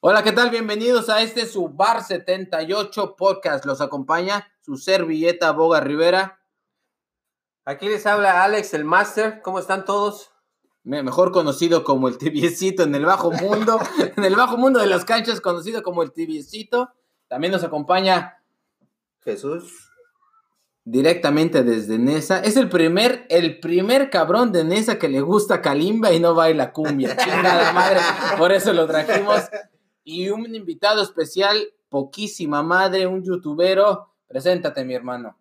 Hola, ¿qué tal? Bienvenidos a este su Bar 78 podcast. Los acompaña su servilleta Boga Rivera, Aquí les habla Alex, el Master. ¿Cómo están todos? me- mejor conocido como el tibiecito en el bajo mundo, en el bajo mundo de las canchas, conocido como el tibiecito. También nos acompaña Jesús. directamente desde Nesa. Es el primer, el primer cabrón de Nesa que le gusta Kalimba y no baila cumbia. Chingada madre. Por eso lo trajimos. Y un invitado especial, poquísima madre, un youtubero. Preséntate, mi hermano.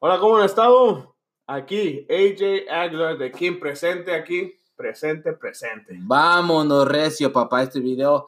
Hola, ¿cómo han estado? Aquí, AJ Aguilar de Kim presente aquí. Presente, presente. Vámonos, Recio, papá. Este video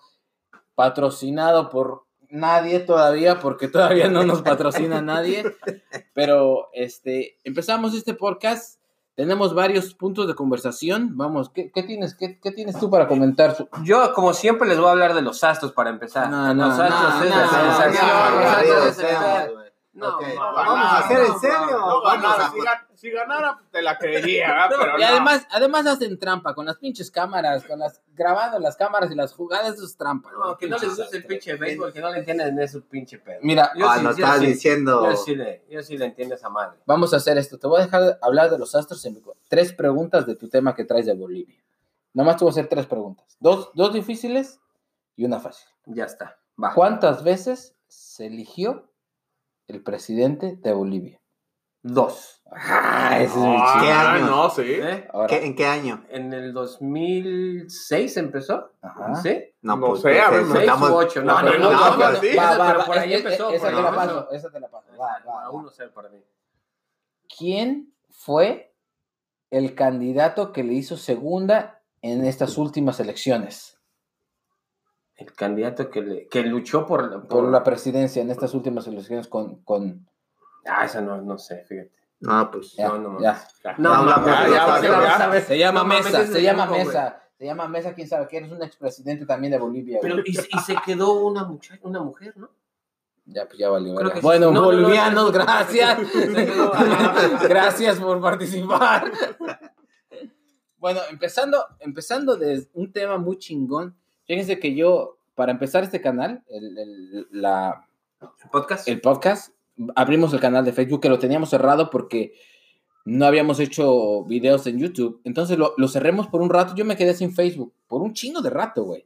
patrocinado por nadie todavía, porque todavía no nos patrocina nadie. Pero este, empezamos este podcast. Tenemos varios puntos de conversación. Vamos, ¿qué, qué tienes, qué, qué tienes tú para comentar? Yo, como siempre, les voy a hablar de los astros para empezar. No, no, los astros no, es no, la no, sensación. No, no, no, no. No, no, vamos no, a hacer en no, serio. No, ganara. Si, ga- si ganara, te la creería, ¿verdad? Pero Y no. además, además hacen trampa con las pinches cámaras, con las grabando las cámaras y las jugadas, eso es trampa. No, que no les gusta el pinche béisbol, que no le entienden eso pinche pedo. Mira, Yo Ah, sí, nos yo estás sí, diciendo. Yo sí, le, yo sí le entiendo esa madre. vamos a hacer esto. Te voy a dejar hablar de los astros en tres preguntas de tu tema que traes de Bolivia. Nomás te voy a hacer tres preguntas. Dos, dos difíciles y una fácil. Ya está. Va. ¿Cuántas veces se eligió el presidente de Bolivia? Dos. Ah, ese es mi Ah, chido. ¿Qué año? no, sí. ¿Eh? Ahora, ¿Qué- ¿En qué año? En el 2006 empezó. Ajá. ¿Sí? No, No pues, sé, a ver, pues, u. No, No, no, no, no, no, no, no, no, sí. esa- pero por ahí empezó. Te la paso, esa te la paso. Va, va, A va. uno cero para mí. ¿Quién fue el candidato que le hizo segunda en estas últimas elecciones? El candidato que, le, que luchó por, por, Por la presidencia en estas últimas elecciones con... con Ah, eso no, no sé, fíjate. No, pues. ya, No, no ya. Ya. No, ya sabes. Se llama No Mesa, se es llama Mesa. Se llama Mesa, quién sabe, que eres un expresidente también de Bolivia. Pero, y, y se quedó una muchacha, una mujer, ¿no? Ya, pues ya valió. Que sí. Bueno, No, no, no, bolivianos, no. gracias. Ajá. gracias por participar. bueno, empezando, empezando de un tema muy chingón. Fíjense que yo, para empezar este canal, el, el- la, ¿El podcast? el podcast, abrimos el canal de Facebook que lo teníamos cerrado porque no habíamos hecho videos en YouTube. Entonces lo, lo cerremos por un rato. Yo me quedé sin Facebook por un chingo de rato, güey.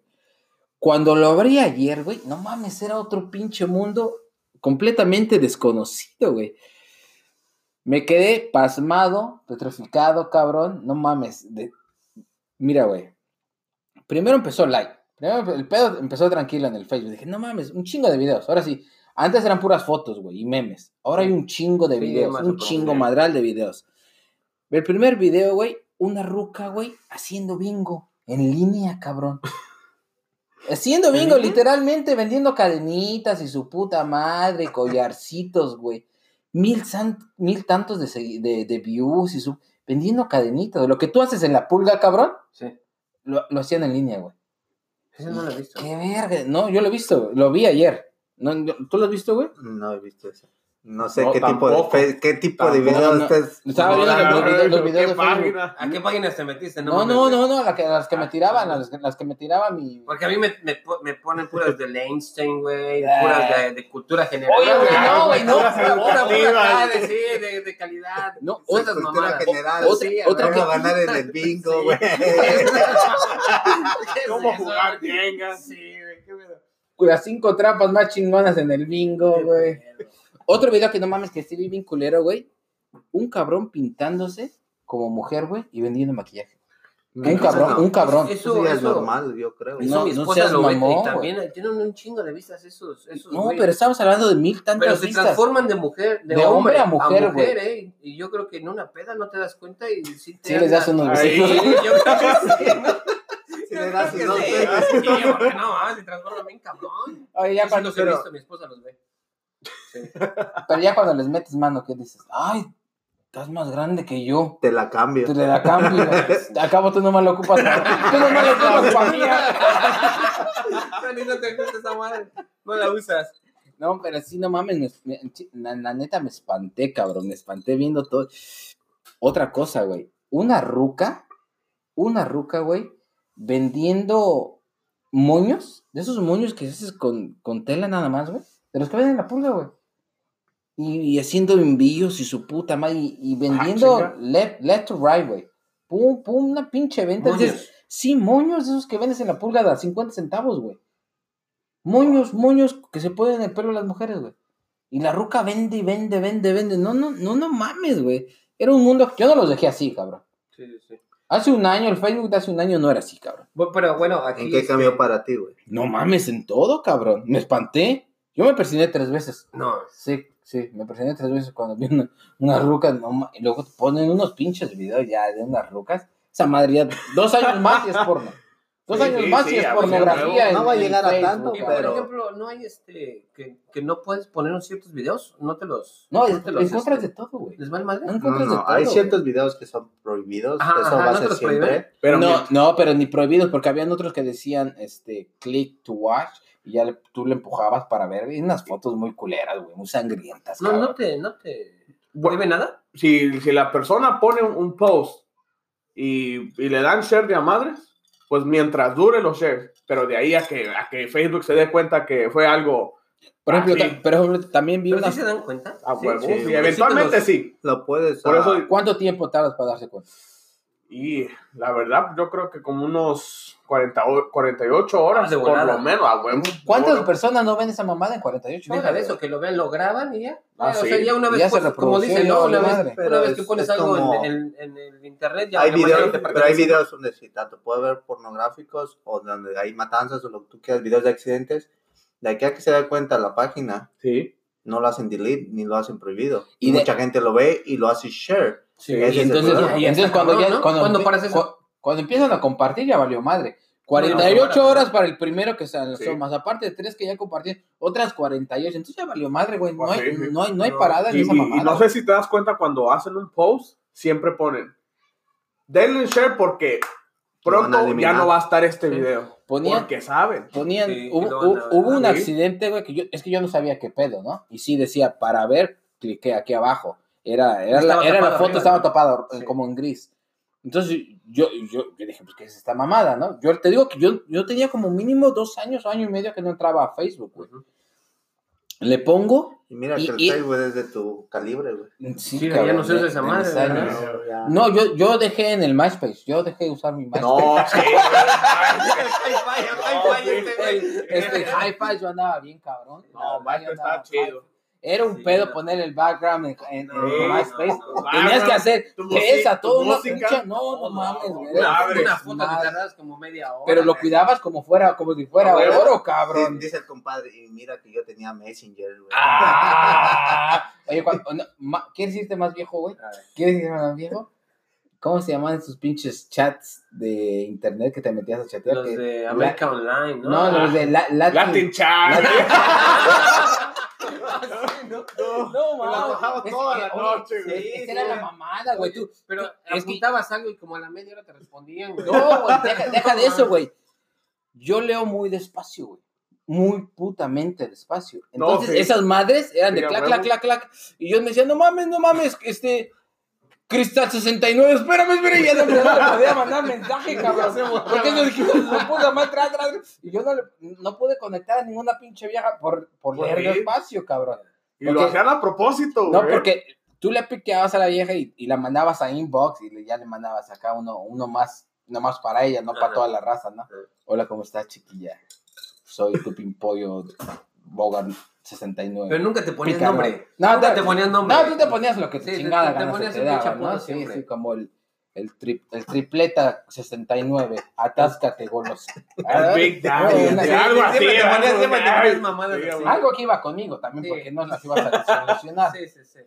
Cuando lo abrí ayer, güey, no mames, era otro pinche mundo completamente desconocido, güey. Me quedé pasmado, petrificado, cabrón. No mames. de- Mira, güey. Primero empezó live. Primero el pedo empezó tranquilo en el Facebook. Dije, no mames, un chingo de videos. Ahora sí. Antes eran puras fotos, güey, y memes. Ahora hay un chingo de Sí, videos, un chingo madral de videos. El primer video, güey, una ruca, güey, haciendo bingo en línea, cabrón. Haciendo bingo, literalmente vendiendo cadenitas y su puta madre, collarcitos, güey. Mil, san- mil tantos de, de, de views y su. Vendiendo cadenitas. Lo que tú haces en la pulga, cabrón, Sí. lo, lo hacían en línea, güey. Ese no lo he visto. Qué verga. No, yo lo he visto, lo vi ayer. No, ¿Tú lo has visto, güey? No he visto eso. No sé No, qué, tipo de, qué tipo de videos no. ustedes. Estaba viendo los videos- los videos ¿Qué de Facebook. ¿A qué páginas te metiste? No, no, no, no, la que- las que me tiraban, las, que- las que me tiraba mi. Porque a mí me, me, me ponen puras de Einstein, güey, puras de, de cultura general. Oye, güey, no, güey, no, de, sí, de, de calidad. No, cultura general. Otra- sí, otra vamos que- a ganar en el bingo, güey. ¿Cómo jugar? Sí, güey, qué pedo. Las cinco trampas más chingonas en el bingo, güey. Otro video que no mames que vi bien culero, güey. Un cabrón pintándose como mujer, güey, y vendiendo maquillaje. Un cabrón, un cabrón. Eso, Eso ya es eso- normal, yo creo. Eso No, mi no esposa seas lo y también tienen un chingo de vistas esos. esos No, güeyes. pero estamos hablando de mil tantas Pero se vistas. transforman de mujer, de, De hombre hombre, a mujer, güey. ¿eh? Y yo creo que en una peda no te das cuenta y sí te Sí, les das unos besitos. yo creo que sí. Si Yo le creo das sí, porque no, ah, se transforma bien cabrón. Oye, ya cuando, pero- visto, mi esposa los ve. Sí. pero ya cuando les metes mano, ¿qué dices? Ay, estás más grande que yo. Te la cambio. Te le da cambio. Al cabo tú nomás lo ocupas. Tú nomás lo ocupas para mí. No te gusta esa madre. No la usas. No, pero sí, no mames, me- me- la, la neta me espanté, cabrón, me espanté viendo todo. Otra cosa, güey, una ruca, una ruca, güey, vendiendo moños, de esos moños que haces con, con tela nada más, güey. De los que venden en la pulga, güey. Y, y haciendo envíos y su puta madre. Y, y vendiendo left, left to right, güey. Pum, pum, una pinche venta. Moños. Dices, sí, moños de esos que vendes en la pulga a 50 centavos, güey. Moños, moños que se ponen en el pelo las mujeres, güey. Y la ruca vende y vende, vende, vende. No, no, no, no mames, güey. Era un mundo. Yo no los dejé así, cabrón. Sí, sí, sí. Hace un año, el Facebook de hace un año no era así, cabrón. Bu- Pero bueno, aquí. ¿En qué cambió para ti, güey? No mames, en todo, cabrón. Me espanté. Yo me persiné tres veces. No, Sí, sí, me persiné tres veces cuando vi una, unas rucas. No, y luego te ponen unos pinches videos ya de unas rucas. Esa madre ya, dos años más y es porno. Dos Sí, años sí, más sí, y es pornografía. no en- va a en llegar a tanto, Y cabrón. por pero- ejemplo, no hay este. Que, que no puedes poner unos ciertos videos. No te los. No, es, te los, encuentras de este, todo, güey. ¿Les va el madre? No No, de no, todo. hay ciertos videos que son prohibidos, Ajá, eso ajá, va a ¿no te ser los siempre. prohíben? Pero no, no, pero ni prohibidos, porque habían otros que decían, este, click to watch, y ya le- tú le empujabas para ver, y unas fotos muy culeras, güey, muy sangrientas, No, cabrón. no te. No te. Bueno. ¿Prohíbe nada? si, si la persona pone un, un post y, y le dan share de a madres, pues mientras dure los shares, pero de ahí a que, a que Facebook se dé cuenta que fue algo Por ejemplo, Ah, ta- ejemplo, también vi ¿Pero una... sí se dan cuenta? a Sí, huevo, sí, y sí, eventualmente sí sí. Lo puedes. Por ah, eso- ¿Cuánto tiempo tardas para darse cuenta? Y la verdad, yo creo que como unos 40, o- 48 horas, Ah, de por lo menos, a huevo. ¿Cuántas personas no ven esa mamada en 48 horas? Deja de eso, que lo vean, lo graban y ya. Ah, o sí. sea, ya una vez, Ya se pues, como dicen, ¿no? Una vez, una vez es- que pones es algo como- en, en- en el internet, ya hay videos, te pero hay videos donde sí, tanto puede haber pornográficos o donde hay matanzas o lo que tú quieras, videos de accidentes. De aquí a que se da cuenta la página, Sí. no lo hacen delete ni lo hacen prohibido. Y Y de- mucha gente lo ve y lo hace share. Sí, y entonces, y cuando, cabrón, ya, ¿no? cuando, ¿Cuándo empie- paras eso? cu- cuando empiezan a compartir ya valió madre. 48 horas, ¿no? horas para el primero que se lanzó, Sí. más aparte de tres que ya compartieron, otras 48. Entonces ya valió madre, güey. No Ah, hay, sí, sí. no hay, no hay No. parada en Y, esa no sé si te das cuenta cuando hacen un post, siempre ponen denle share porque pronto ya no va a estar este Sí. video. Ponían, Porque saben. ponían, Sí, hubo, un accidente, güey, que yo, es que yo no sabía qué pedo, ¿no? Y sí decía, para ver, cliqué aquí abajo. Era, era, la, Estaba era la foto, arriba, estaba ¿no? tapada eh, Sí. como en gris. Entonces yo, yo, yo dije, pues, ¿qué es esta mamada, no? Yo te digo que yo, yo tenía como mínimo dos años, año y medio que no entraba a Facebook, güey. Le pongo... Y mira Y- que el y- Facebook es de tu calibre, güey. Sí, Sí, ya no se usa esa madre. No, yo, yo dejé en el MySpace, yo dejé de usar mi MySpace. No, sí. Hi-Fi, hi-fi, este güey. El- este hi-fi yo andaba bien cabrón. No, MySpace andaba está chido. Era un Sí, pedo no. poner el background en, en- en No, MySpace. no, no. Tenías que hacer Tu ¿qué música- es a tu toda una pinche. No, no mames, güey. Una foto que tardas como media hora. Pero lo cuidabas como fuera, como si fuera oro, cabrón. Dice el compadre, y mira que yo tenía Messenger, güey. Ah. Oye, cuando- no, ma- ¿quieres irte más viejo, güey? ¿Quieres irte más viejo? ¿Cómo se llaman esos pinches chats de internet que te metías a chatear? Los Que- de América Online, ¿no? No, los de la, Latin. Latin chat. no, Me la bajaba toda la noche, sí, güey. Esa era la mamada, güey. Tú, Pero apuntabas algo y como a la media hora te respondían, güey. No, güey, deja, deja de eso, güey. Yo leo muy despacio, güey. Muy putamente despacio. No, Entonces, sí. esas madres eran de Sí, clac, clac, clac, clac. Y yo me decía, no mames, no mames, este. Cristal 69, espérame, espérame, no, ya no le podía mandar mensaje, cabrón. Porque yo dije, madre, tra, tra, tra. Y yo no, le- no pude conectar a ninguna pinche vieja por, por leer ahí. despacio, cabrón. Y lo Porque- hacían a propósito, No, porque tú le piqueabas a la vieja y, y la mandabas a inbox y le- ya le mandabas acá uno, uno más, uno más para ella, no para toda la raza, ¿no? Hola, ¿cómo estás, chiquilla? Soy tu pimpollo Bogan 69. Pero nunca te ponías nombre. No, nunca te- te ponías nombre. No, tú te ponías lo que te Sí, te- chingada te gana ponías te daba, ¿no? Sí, siempre. sí, como el, el, tri- el tripleta 69, atáscate, goloso. El Big Daddy. Una- sí, algo así. Algo que iba conmigo también, Sí. porque no las ibas a solucionar. Sí, sí, sí.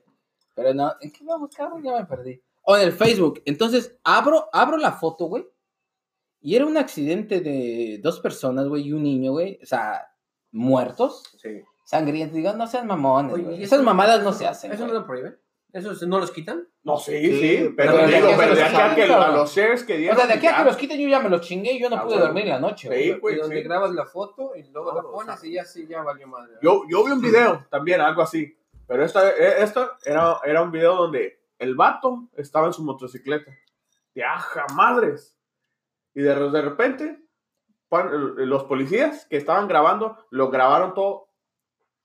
Pero no, ¿en qué vamos, cabrón? Ya me perdí. O en el Facebook. Entonces, abro, abro la foto, güey. Y era un accidente de dos personas, güey, y un niño, güey. O sea, muertos, Sí. sangrientos. Digo, no sean mamones, Oye, güey. ¿y Esas mamadas no se hacen. ¿Eso no lo prohíben? ¿Eso se- no los quitan? No, sí, Sí, sí. Pero, pero digo, de aquí a pero de que aquí los a que a los shares que O dieron. sea, de aquí a que los quiten, yo ya me los chingué y yo no Ah, pude bueno. dormir la noche, güey. Sí, Y güey, donde sí. grabas la foto y luego No, la pones sacan. y ya sí, ya valió madre. Yo, yo vi un video también, algo así. Pero esta, eh, esto era, era un video donde el vato estaba en su motocicleta. De aja madres. Y de, de repente los policías que estaban grabando, lo grabaron todo,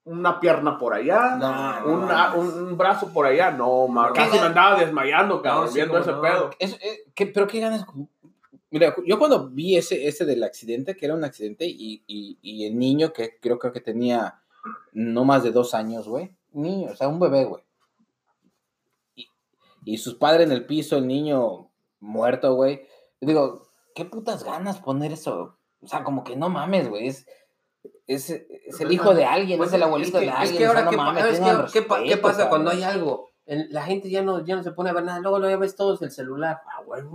una pierna por allá, No, no, una- no. un, brazo por allá, no, man, ¿Qué casi me andaba desmayando, cabrón, sí, viendo ese pedo. Eh, ¿qué- ¿Pero qué ganas? Mira, yo cuando vi ese, ese del accidente, que era un accidente, y, y, y el niño, que creo, creo que tenía no más de dos años, güey. Niño, o sea, un bebé, güey. Y, y sus padres en el piso, el niño muerto, güey. Digo, ¿qué putas ganas poner eso? O sea, como que no mames, güey. Es, es, es el hijo de alguien, Pues es el abuelito que- de alguien. que o sea, ahora, no ¿qué, pa- mames, es que ahora, ¿qué pa- qué respeto, pasa cuando cabrón. hay algo? El- la gente ya no, ya no se pone a ver nada. Luego lo ves todos el celular.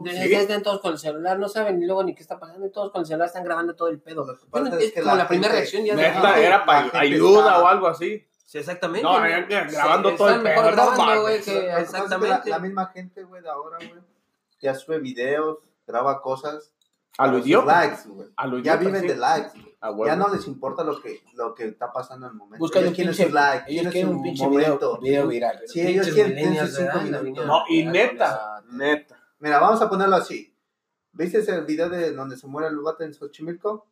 Ya Sí. están todos con el celular, no saben ni luego ni qué está pasando. Y todos con el celular están grabando todo el pedo. pasa Bueno, es es que como la la, primera gente- reacción ya Neta, Ah, era la para ayuda o algo así. Sí, exactamente. No, ya- ya grabando todo el pedo, grabando, güey, es exactamente. La, la misma gente, güey, de ahora, güey, ya sube videos, graba cosas. A lo idiota. Ya viven sí. de likes, güey. A huevo. Ya no les importa lo que, lo que está pasando en el momento. Buscan ellos quieren pinche, sus likes, ellos quieren su un pinche video, momento. video viral. Sí, ellos quieren sus cinco minutos. No, y neta, neta. Mira, vamos a ponerlo así. ¿Viste el video de donde se muere el vato en Xochimilco?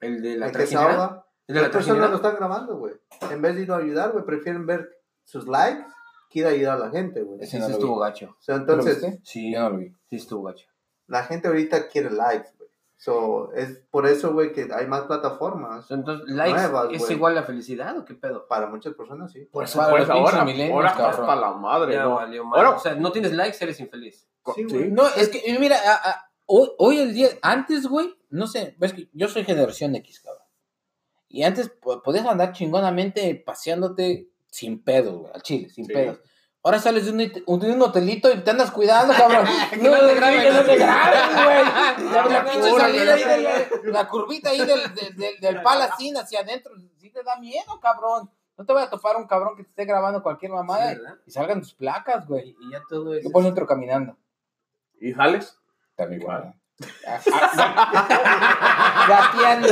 El de la El que se ahoga. ¿El de la personas lo están grabando, güey. En vez de ir a ayudar, güey, prefieren ver sus likes que ir a ayudar a la gente, güey. Ese Sí, no sí lo estuvo vi. gacho. O sea, ¿Tú lo entonces? Sí, Yo no lo vi. sí estuvo gacho. La gente ahorita quiere likes, güey. So, es por eso, güey, que hay más plataformas. Entonces, likes Nuevas, es güey. igual a felicidad o qué pedo? Para muchas personas, sí. Por eso Pues para los pinches ahora, millennials, ahora hasta la madre, Ya ¿no? valió mal. Ahora- O sea, no tienes likes, eres infeliz. Sí. No, es que, mira, a- a- hoy, hoy el día, antes, güey, no sé, ves que yo soy generación X, cabrón. Y antes po- podías andar chingonamente paseándote sin pedos, güey, al chile, sin Sí. pedos. Ahora sales de un, hit- de un hotelito y te andas cuidando, cabrón. Que no te graben, que no te güey. graben, güey. La, la Ah, pinche salida ahí la, la curvita ahí del, del, del, del palacín hacia adentro, sí te da miedo, cabrón. No te voy a topar un cabrón que te esté grabando cualquier mamada y salgan tus placas, güey. Y, y ya todo es. Yo por dentro caminando. ¿Y sales? También Igual. Gateando.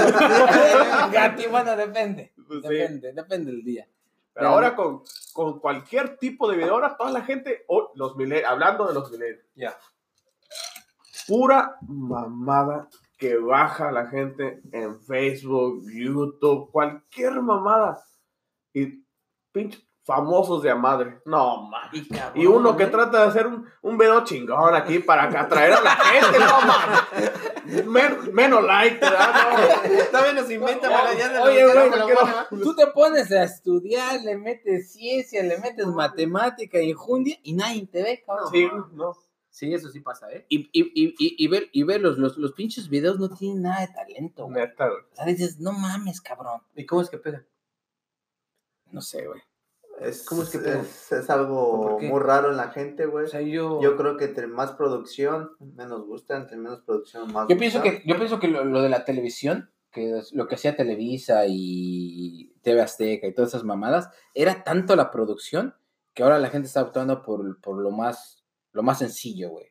Gati, bueno, depende. Pues sí. Depende, depende del día. Pero ahora con, con cualquier tipo de video, ahora toda la gente, oh, los hablando de los millennials, Ya. pura mamada que baja la gente en Facebook, YouTube, cualquier mamada. Y pinche famosos de a madre. No, man. Y, uno que ¿eh? trata de hacer un, un video chingón aquí para atraer a la gente, no mames. Men- menos like, ¿verdad? No. Todavía nos inventa para allá de la Oye. Tú te pones a estudiar, le metes ciencia, le metes matemática y enjundia y nadie te ve, cabrón. Sí, no. Sí, eso sí pasa, ¿eh? Y, y, y, y, y ver, y ver los, los, los pinches videos no tienen nada de talento, güey. Neta, güey. O sea, dices, no mames, cabrón. ¿Y cómo es que pega? No sé, güey. Es, ¿Cómo es que es, es algo muy raro en la gente, güey. O sea, yo. Yo creo que entre más producción, menos gusta, entre menos producción, más Yo pienso gusta. que, yo pienso que lo, lo de la televisión, que es lo que hacía Televisa y TV Azteca y todas esas mamadas, era tanto la producción que ahora la gente está optando por, por lo más, lo más sencillo, güey.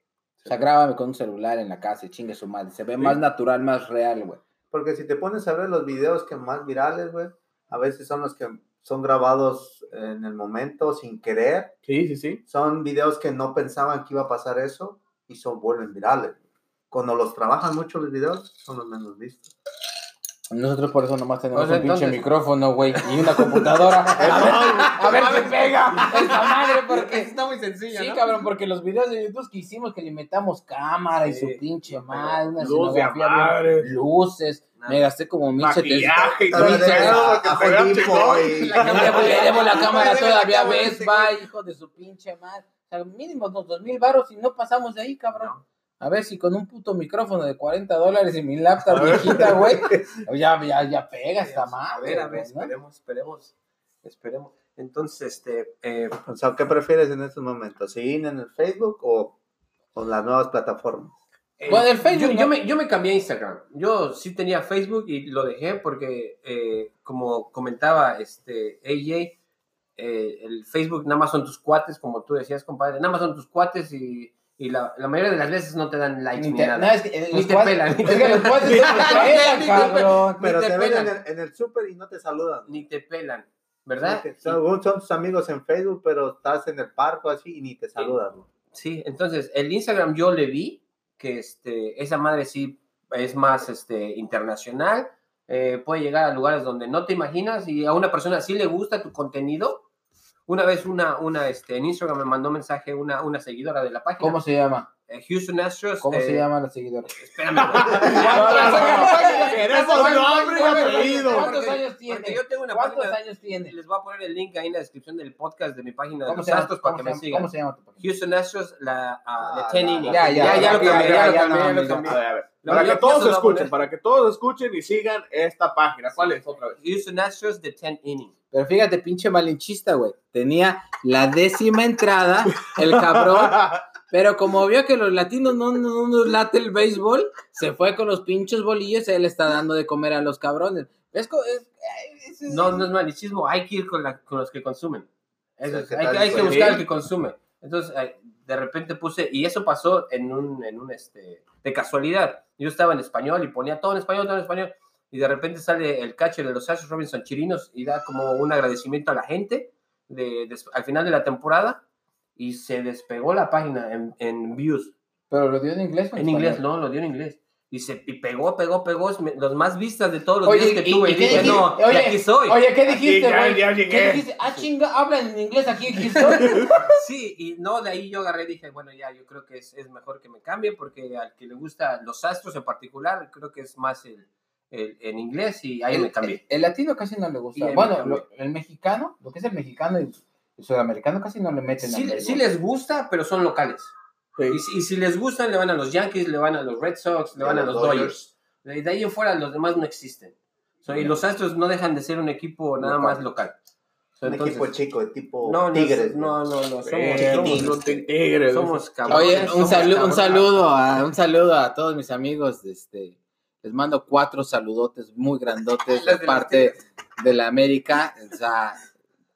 O sea, grábame con un celular en la casa y chingue su madre. Se ve más natural, más real, güey. Porque si te pones a ver los videos que más virales, güey, a veces son los que son grabados en el momento sin querer. Sí, sí, sí. Son videos que no pensaban que iba a pasar eso y son vuelven virales. Cuando los trabajan mucho los videos, son los menos vistos. Nosotros por eso nomás tenemos O sea, un pinche entonces- micrófono, güey, y una computadora. a ver, a ver si pega esta madre, porque... Está muy sencillo, Sí, ¿no? cabrón, porque los videos de YouTube que hicimos que le metamos cámara y su pinche madre, una luz de escenografía madre. bien- luces. Me gasté como mil setecientos. Maquillaje y todo debo la cámara todavía a cámara Best ese Buy, hijo de su pinche madre. O sea, mínimo unos dos mil baros y no pasamos de ahí, cabrón. No. A ver si con un puto micrófono de 40 dólares y mi laptop viejita, güey, ya, ya, ya pega esta madre. A ver, a ver, güey, ¿no? esperemos, esperemos, esperemos. Entonces, este, eh, O sea, ¿qué prefieres en estos momentos? ¿Seguir en el Facebook o, o las nuevas plataformas? Bueno, el Facebook, yo, me, yo me cambié a Instagram. Yo sí tenía Facebook y lo dejé porque, eh, como comentaba este AJ, eh, el Facebook nada más son tus cuates, como tú decías, compadre, nada más son tus cuates y, y la, la mayoría de las veces no te dan likes Ni ni, te, nada. no, es que, eh, Ni te pelan, ni te pelan. Pero te ven en el, en el súper y no te saludan. Ni te pelan, ¿verdad? Son, son tus amigos en Facebook, pero estás en el parque así y ni te saludan. Sí, entonces el Instagram yo le vi que este, esa madre sí es más este, internacional, eh, puede llegar a lugares donde no te imaginas y a una persona sí le gusta tu contenido. Una vez una, una este, en Instagram me mandó mensaje una, una seguidora de la página. ¿Cómo se llama? Eh, Houston Astros. ¿Cómo eh, se llama la seguidora? Espérame. güey. Queremos nombre y apellido. ¿Cuántos años tiene? porque yo tengo una ¿Cuántos página- años tiene? Les voy a poner el link ahí en la descripción del podcast de mi página de ¿Cómo los? Astros para ¿Cómo que me sigan. ¿Cómo se llama tu página? Houston Astros, la, ah, Ah, the 10 ya, innings. ya, ya, ya, lo ya, cambié, ya, ya lo cambié. A ver, a ver. Lo- Para que todos escuchen, para que todos escuchen y sigan esta página. ¿Cuál es otra vez? Houston Astros, the 10 inning. Pero fíjate, pinche malinchista, güey. Tenía la décima entrada, el cabrón. Pero como vio que los latinos no, no, no nos late el béisbol, se fue con los pinches bolillos y él está dando de comer a los cabrones. Es, co- es- es- es- No, no es malichismo, hay que ir con, la- con los que consumen. Eso Sí, es, ¿qué hay, que- hay que buscar al que consume. Entonces, de repente puse, y eso pasó en un, en un, este, de casualidad. Yo estaba en español y ponía todo en español, todo en español. Y de repente sale el catcher de los Astros, Robinson Chirinos, y da como un agradecimiento a la gente de, de- al final de la temporada. Y se despegó la página en, en views. Pero lo dio en inglés. o En inglés, español? no, lo dio en inglés. Y se y pegó, pegó, pegó. Los más vistas de todos los Oye, videos que ¿y- tuve. y dije, dijiste? no, Oye, aquí soy. Oye, ¿qué dijiste, güey? ¿Qué dijiste? Ah, chinga, hablan en inglés aquí en Houston. Sí, y no, de ahí yo agarré y dije, bueno, ya, yo creo que es, es mejor que me cambie porque al que le gusta los astros en particular, creo que es más el, el- en inglés y ahí el, me cambié. el latino casi no le gusta. Bueno, lo- el mexicano, lo que es el mexicano el sudamericano casi no le meten al Sí, béisbol. sí les gusta, pero son locales. Y, si- y si les gustan, le van a los Yankees, le van a los Red Sox, le van a los Dodgers. De de ahí en fuera, los demás no existen. So, y los astros no dejan de ser un equipo nada Local. más local. So, Un entonces- equipo chico, tipo no, no, Tigres. no, no, no, somos, Eh, somos, tigres. somos cabrones. Oye, un, salu- un saludo a un saludo a todos mis amigos. Este, les mando cuatro saludotes muy grandotes de de parte de la América. O sea,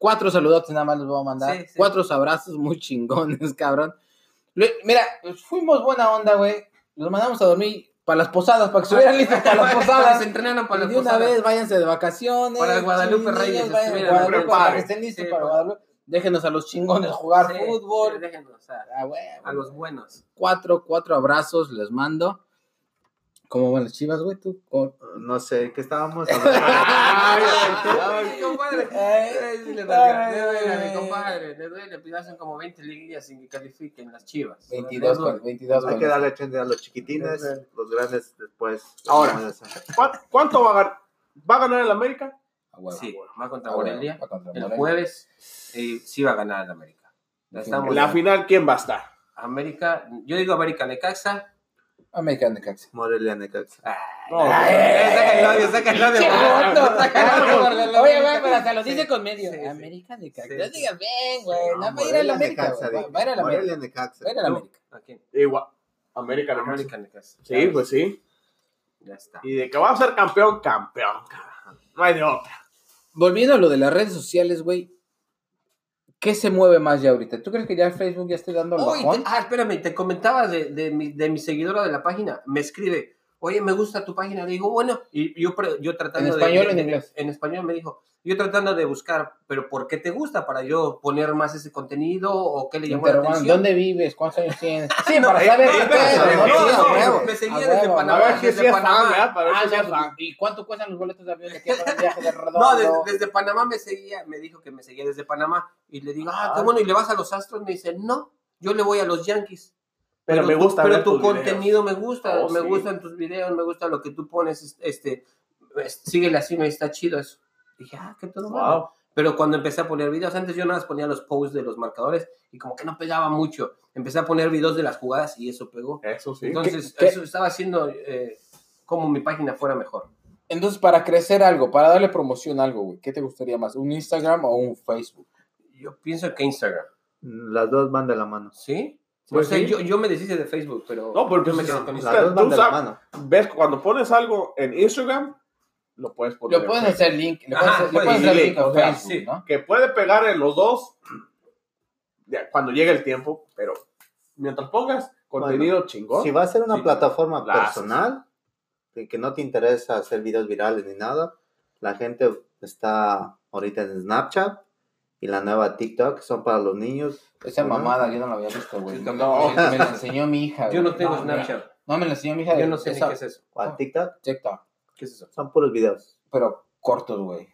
cuatro saludotes nada más les voy a mandar. Sí, sí. Cuatro abrazos muy chingones, cabrón. Mira, pues, fuimos buena onda, güey. Los mandamos a dormir para las posadas, para que estuvieran listos para las posadas. Se entrenaron para las de una posadas. vez, váyanse de vacaciones. Para Guadalupe niños, Reyes, vayan a estuvieran Guadalupe, preparados. para que estén listos Sí, para. Guadalupe. Déjenos a los chingones jugar fútbol. déjenos, Ah, güey, a los buenos. cuatro, cuatro abrazos les mando. ¿Cómo van las chivas, güey? ¿Tú? ¿Cómo? No sé, ¿qué estábamos Ay, hablando? Ay, compadre. Ay, le duele, le duele a ay. mi compadre, le duele, pues hacen como 20 liguillas sin que califiquen las chivas. 22, Le duele. con- 22 Hay que darle chance a los chiquitines, los grandes después. Ahora. Vamos a hacer. ¿Cuán- ¿Cuánto va a ganar? ¿Va a ganar el América? Sí, va contra Morelia. El jueves eh, sí va a ganar el América. En la final, ¿quién va a estar? América, yo digo América Necaxa. American Necaxa. Morelia Necaxa. Ay, No, saca el odio, saca el odio. ¡Qué joto! Saca el odio por la- Oye, güey, pero hasta lo dice con medio. American Necaxa. No sí. digas bien, güey. No, va a ir a la América. Va- a ir a la América. Morelia Necaxa. Va a ir a la. América. Igual. América. Necaxa. América Necaxa. Sí, pues sí. Ya está. Y de que va a ser campeón, campeón. cabrón. No hay de otra. Volviendo a lo de las redes sociales, güey. ¿Qué se mueve más ya ahorita? ¿Tú crees que ya Facebook ya esté dando el bajón? te- ah, espérame, te comentaba de, de, mi, de mi seguidora de la página. Me escribe, oye, me gusta tu página. Le digo, bueno, y yo, yo tratando ¿En de- español de- o en inglés? En español me dijo, yo tratando de buscar, pero ¿por qué te gusta? ¿Para yo poner más ese contenido o qué le llamó la atención? ¿Dónde vives? ¿Cuántos años tienes? Sí, No, para saber me seguía desde Panamá, A ver Ah. ¿Y cuánto cuestan los boletos de avión de aquí para el viaje de redondo? No, desde, desde Panamá me seguía, me dijo que me seguía desde Panamá. Y le digo, ah, qué Ah. bueno, ¿y le vas a los Astros? Me dice, no, yo le voy a los Yankees. Pero, me tu- gusta pero tu tus contenido videos. me gusta, Oh, me sí. gustan tus videos, me gusta lo que tú pones, este, es- síguele así, me está chido eso. Dije, ah, qué todo. Wow. Pero cuando empecé a poner videos, antes yo nada más ponía los posts de los marcadores y como que no pegaba mucho. Empecé a poner videos de las jugadas y eso pegó. Eso sí. Entonces, ¿Qué- qué? eso estaba haciendo eh, como mi página fuera mejor. Entonces, para crecer algo, para darle promoción a algo, güey, ¿qué te gustaría más? ¿Un Instagram o un Facebook? Yo pienso que Instagram, Las dos van de la mano. ¿sí? Pues o sea, sí. yo, yo me deshice de Facebook, pero No, porque yo me pues, quedé con Instagram. tú sabes- mano. ¿Ves? Cuando pones algo en Instagram, lo puedes poner. Lo Facebook. hacer link, le pueden Ajá, pueden sí, hacer link a o sea, Facebook, sí. ¿no? Que puede pegar en los dos ya, cuando llegue el tiempo, pero mientras pongas contenido chingón. Si va a ser una Sí, plataforma la personal, que no te interesa hacer videos virales ni nada, la gente está ahorita en Snapchat y la nueva TikTok son para los niños. Esa Ajá. mamada yo no la había visto, güey. Sí, Me, tampoco. me- me la enseñó mi hija, Yo no tengo Snapchat. No, me lo enseñó mi hija. Yo no sé ni qué es eso. ¿Cuál? TikTok. TikTok. ¿Qué es eso? Son puros videos. Pero cortos, güey.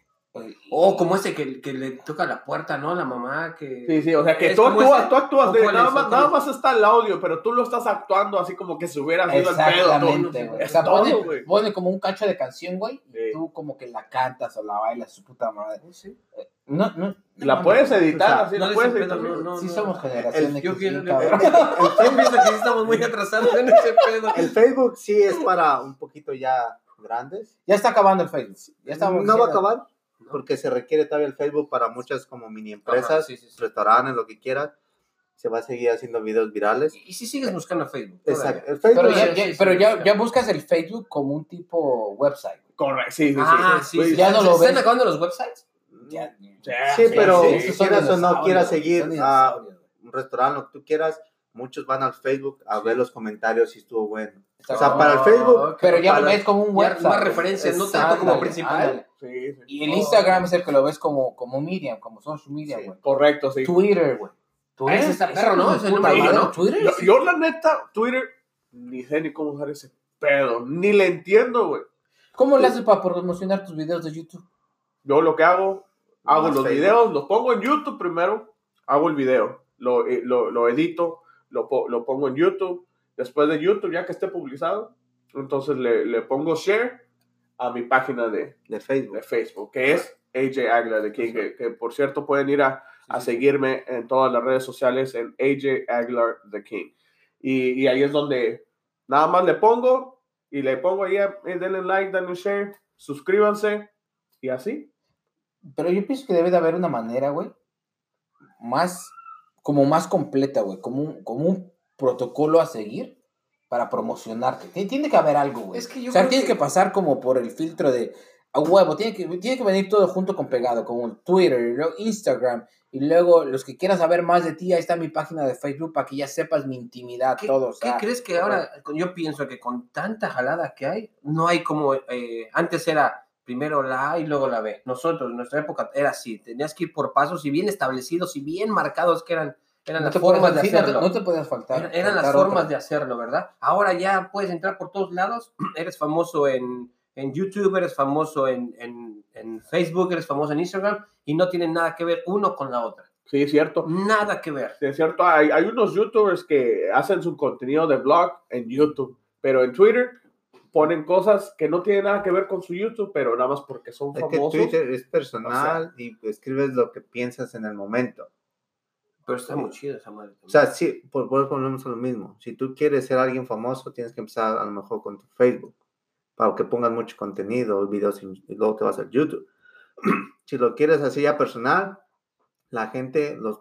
Oh, como ese que, que le toca la puerta, ¿no? La mamá que... Sí, sí, o sea que tú actúas, ese- tú actúas de ¿o cuál nada más, ¿O nada más está el audio, pero tú lo estás actuando así como que se hubiera sido el pedo. Exactamente, güey. O sea, pone, güey. pone como un cacho de canción, güey, y Sí. tú como que la cantas o la bailas, su puta madre. Oh, sí. No, no. La no, puedes editar, o sea, así la puedes editar. pedo, no, no. Sí somos generación Yo quiero- sí, cabrón. Yo pienso que sí estamos muy atrasados en ese pedo. El Facebook sí es para un poquito ya grandes. Ya está acabando el Facebook. Ya estamos no va a acabar porque se requiere todavía el Facebook para muchas como mini empresas, Ajá, sí, sí, sí. restaurantes, lo que quieras. Se va a seguir haciendo videos virales. Y si sigues buscando Facebook. Exacto. El Facebook Pero, ya, ya- pero sí, ya, sí. ya buscas el Facebook como un tipo website. Correcto, sí, sí, sí. Ah, sí, ya no ¿Se lo están ves. acabando los websites? Ya. Sí, pero son quieras o no quieras seguir a un restaurante, lo que tú quieras, muchos van al Facebook a Sí. ver los comentarios si estuvo bueno. Está O sea, cabrón. para el Facebook, ok. Pero ya lo ves como un website. más güey. referencias, no tanto como ándale, principal. Sí, sí. Y el Oh. Instagram es el que lo ves como, como medium, como social media, Sí. güey. Correcto, sí. Twitter, güey. Ah, ese está perro, ¿no? Puta número madre, uno. Twitter. Yo, yo, la neta, Twitter, ni sé ni cómo usar ese pedo. Ni le entiendo, güey. ¿Cómo le haces para promocionar tus videos de YouTube? Yo lo que hago, hago los Facebook. videos, los pongo en YouTube primero, hago el video, lo, eh, lo, lo edito, lo, lo pongo en YouTube. Después de YouTube, ya que esté publicado, entonces le, le pongo share a mi página de, de Facebook. de Facebook, que es AJ Aguilar de King, que, que, por cierto pueden ir a, a Sí, sí. seguirme en todas las redes sociales en AJ Aguilar the King. Y, y ahí es donde nada más le pongo y le pongo ahí, eh, denle like, denle share, suscríbanse y así. Pero yo pienso que debe de haber una manera, güey, más, como más completa, güey, como un, como un protocolo a seguir para promocionarte. Tiene, tiene que haber algo, güey. Es que o sea, creo tienes que... que- pasar como por el filtro de a huevo, tiene que, tiene que venir todo junto con pegado, como Twitter, y luego Instagram, y luego los que quieran saber más de ti, ahí está mi página de Facebook para que ya sepas mi intimidad, ¿Qué, todo. o qué sea, crees que ahora, yo pienso que con tanta jalada que hay, no hay como, eh, antes era primero la A y luego la B. Nosotros, en nuestra época era así, tenías que ir por pasos y bien establecidos y bien marcados que eran, eran no las formas puedes- de sí, no te- hacerlo. no te puedes faltar. Eran, las otra. formas de hacerlo, ¿verdad? Ahora ya puedes entrar por todos lados, eres famoso en, en YouTube, eres famoso en, en, en Facebook, eres famoso en Instagram y no tienen nada que ver uno con la otra. Sí, es cierto. Nada que ver. Sí, es cierto. Hay, hay unos youtubers que hacen su contenido de blog en YouTube, pero en Twitter ponen cosas que no tienen nada que ver con su YouTube, pero nada más porque son Es que famosos. Twitter es personal y escribes lo que piensas en el momento. Pero está muy chido esa madre. O sea, sí, por, volvemos a lo mismo. Si tú quieres ser alguien famoso, tienes que empezar a lo mejor con tu Facebook, para que pongas mucho contenido, videos y, y luego te vas a YouTube. si lo quieres así ya personal, la gente, los,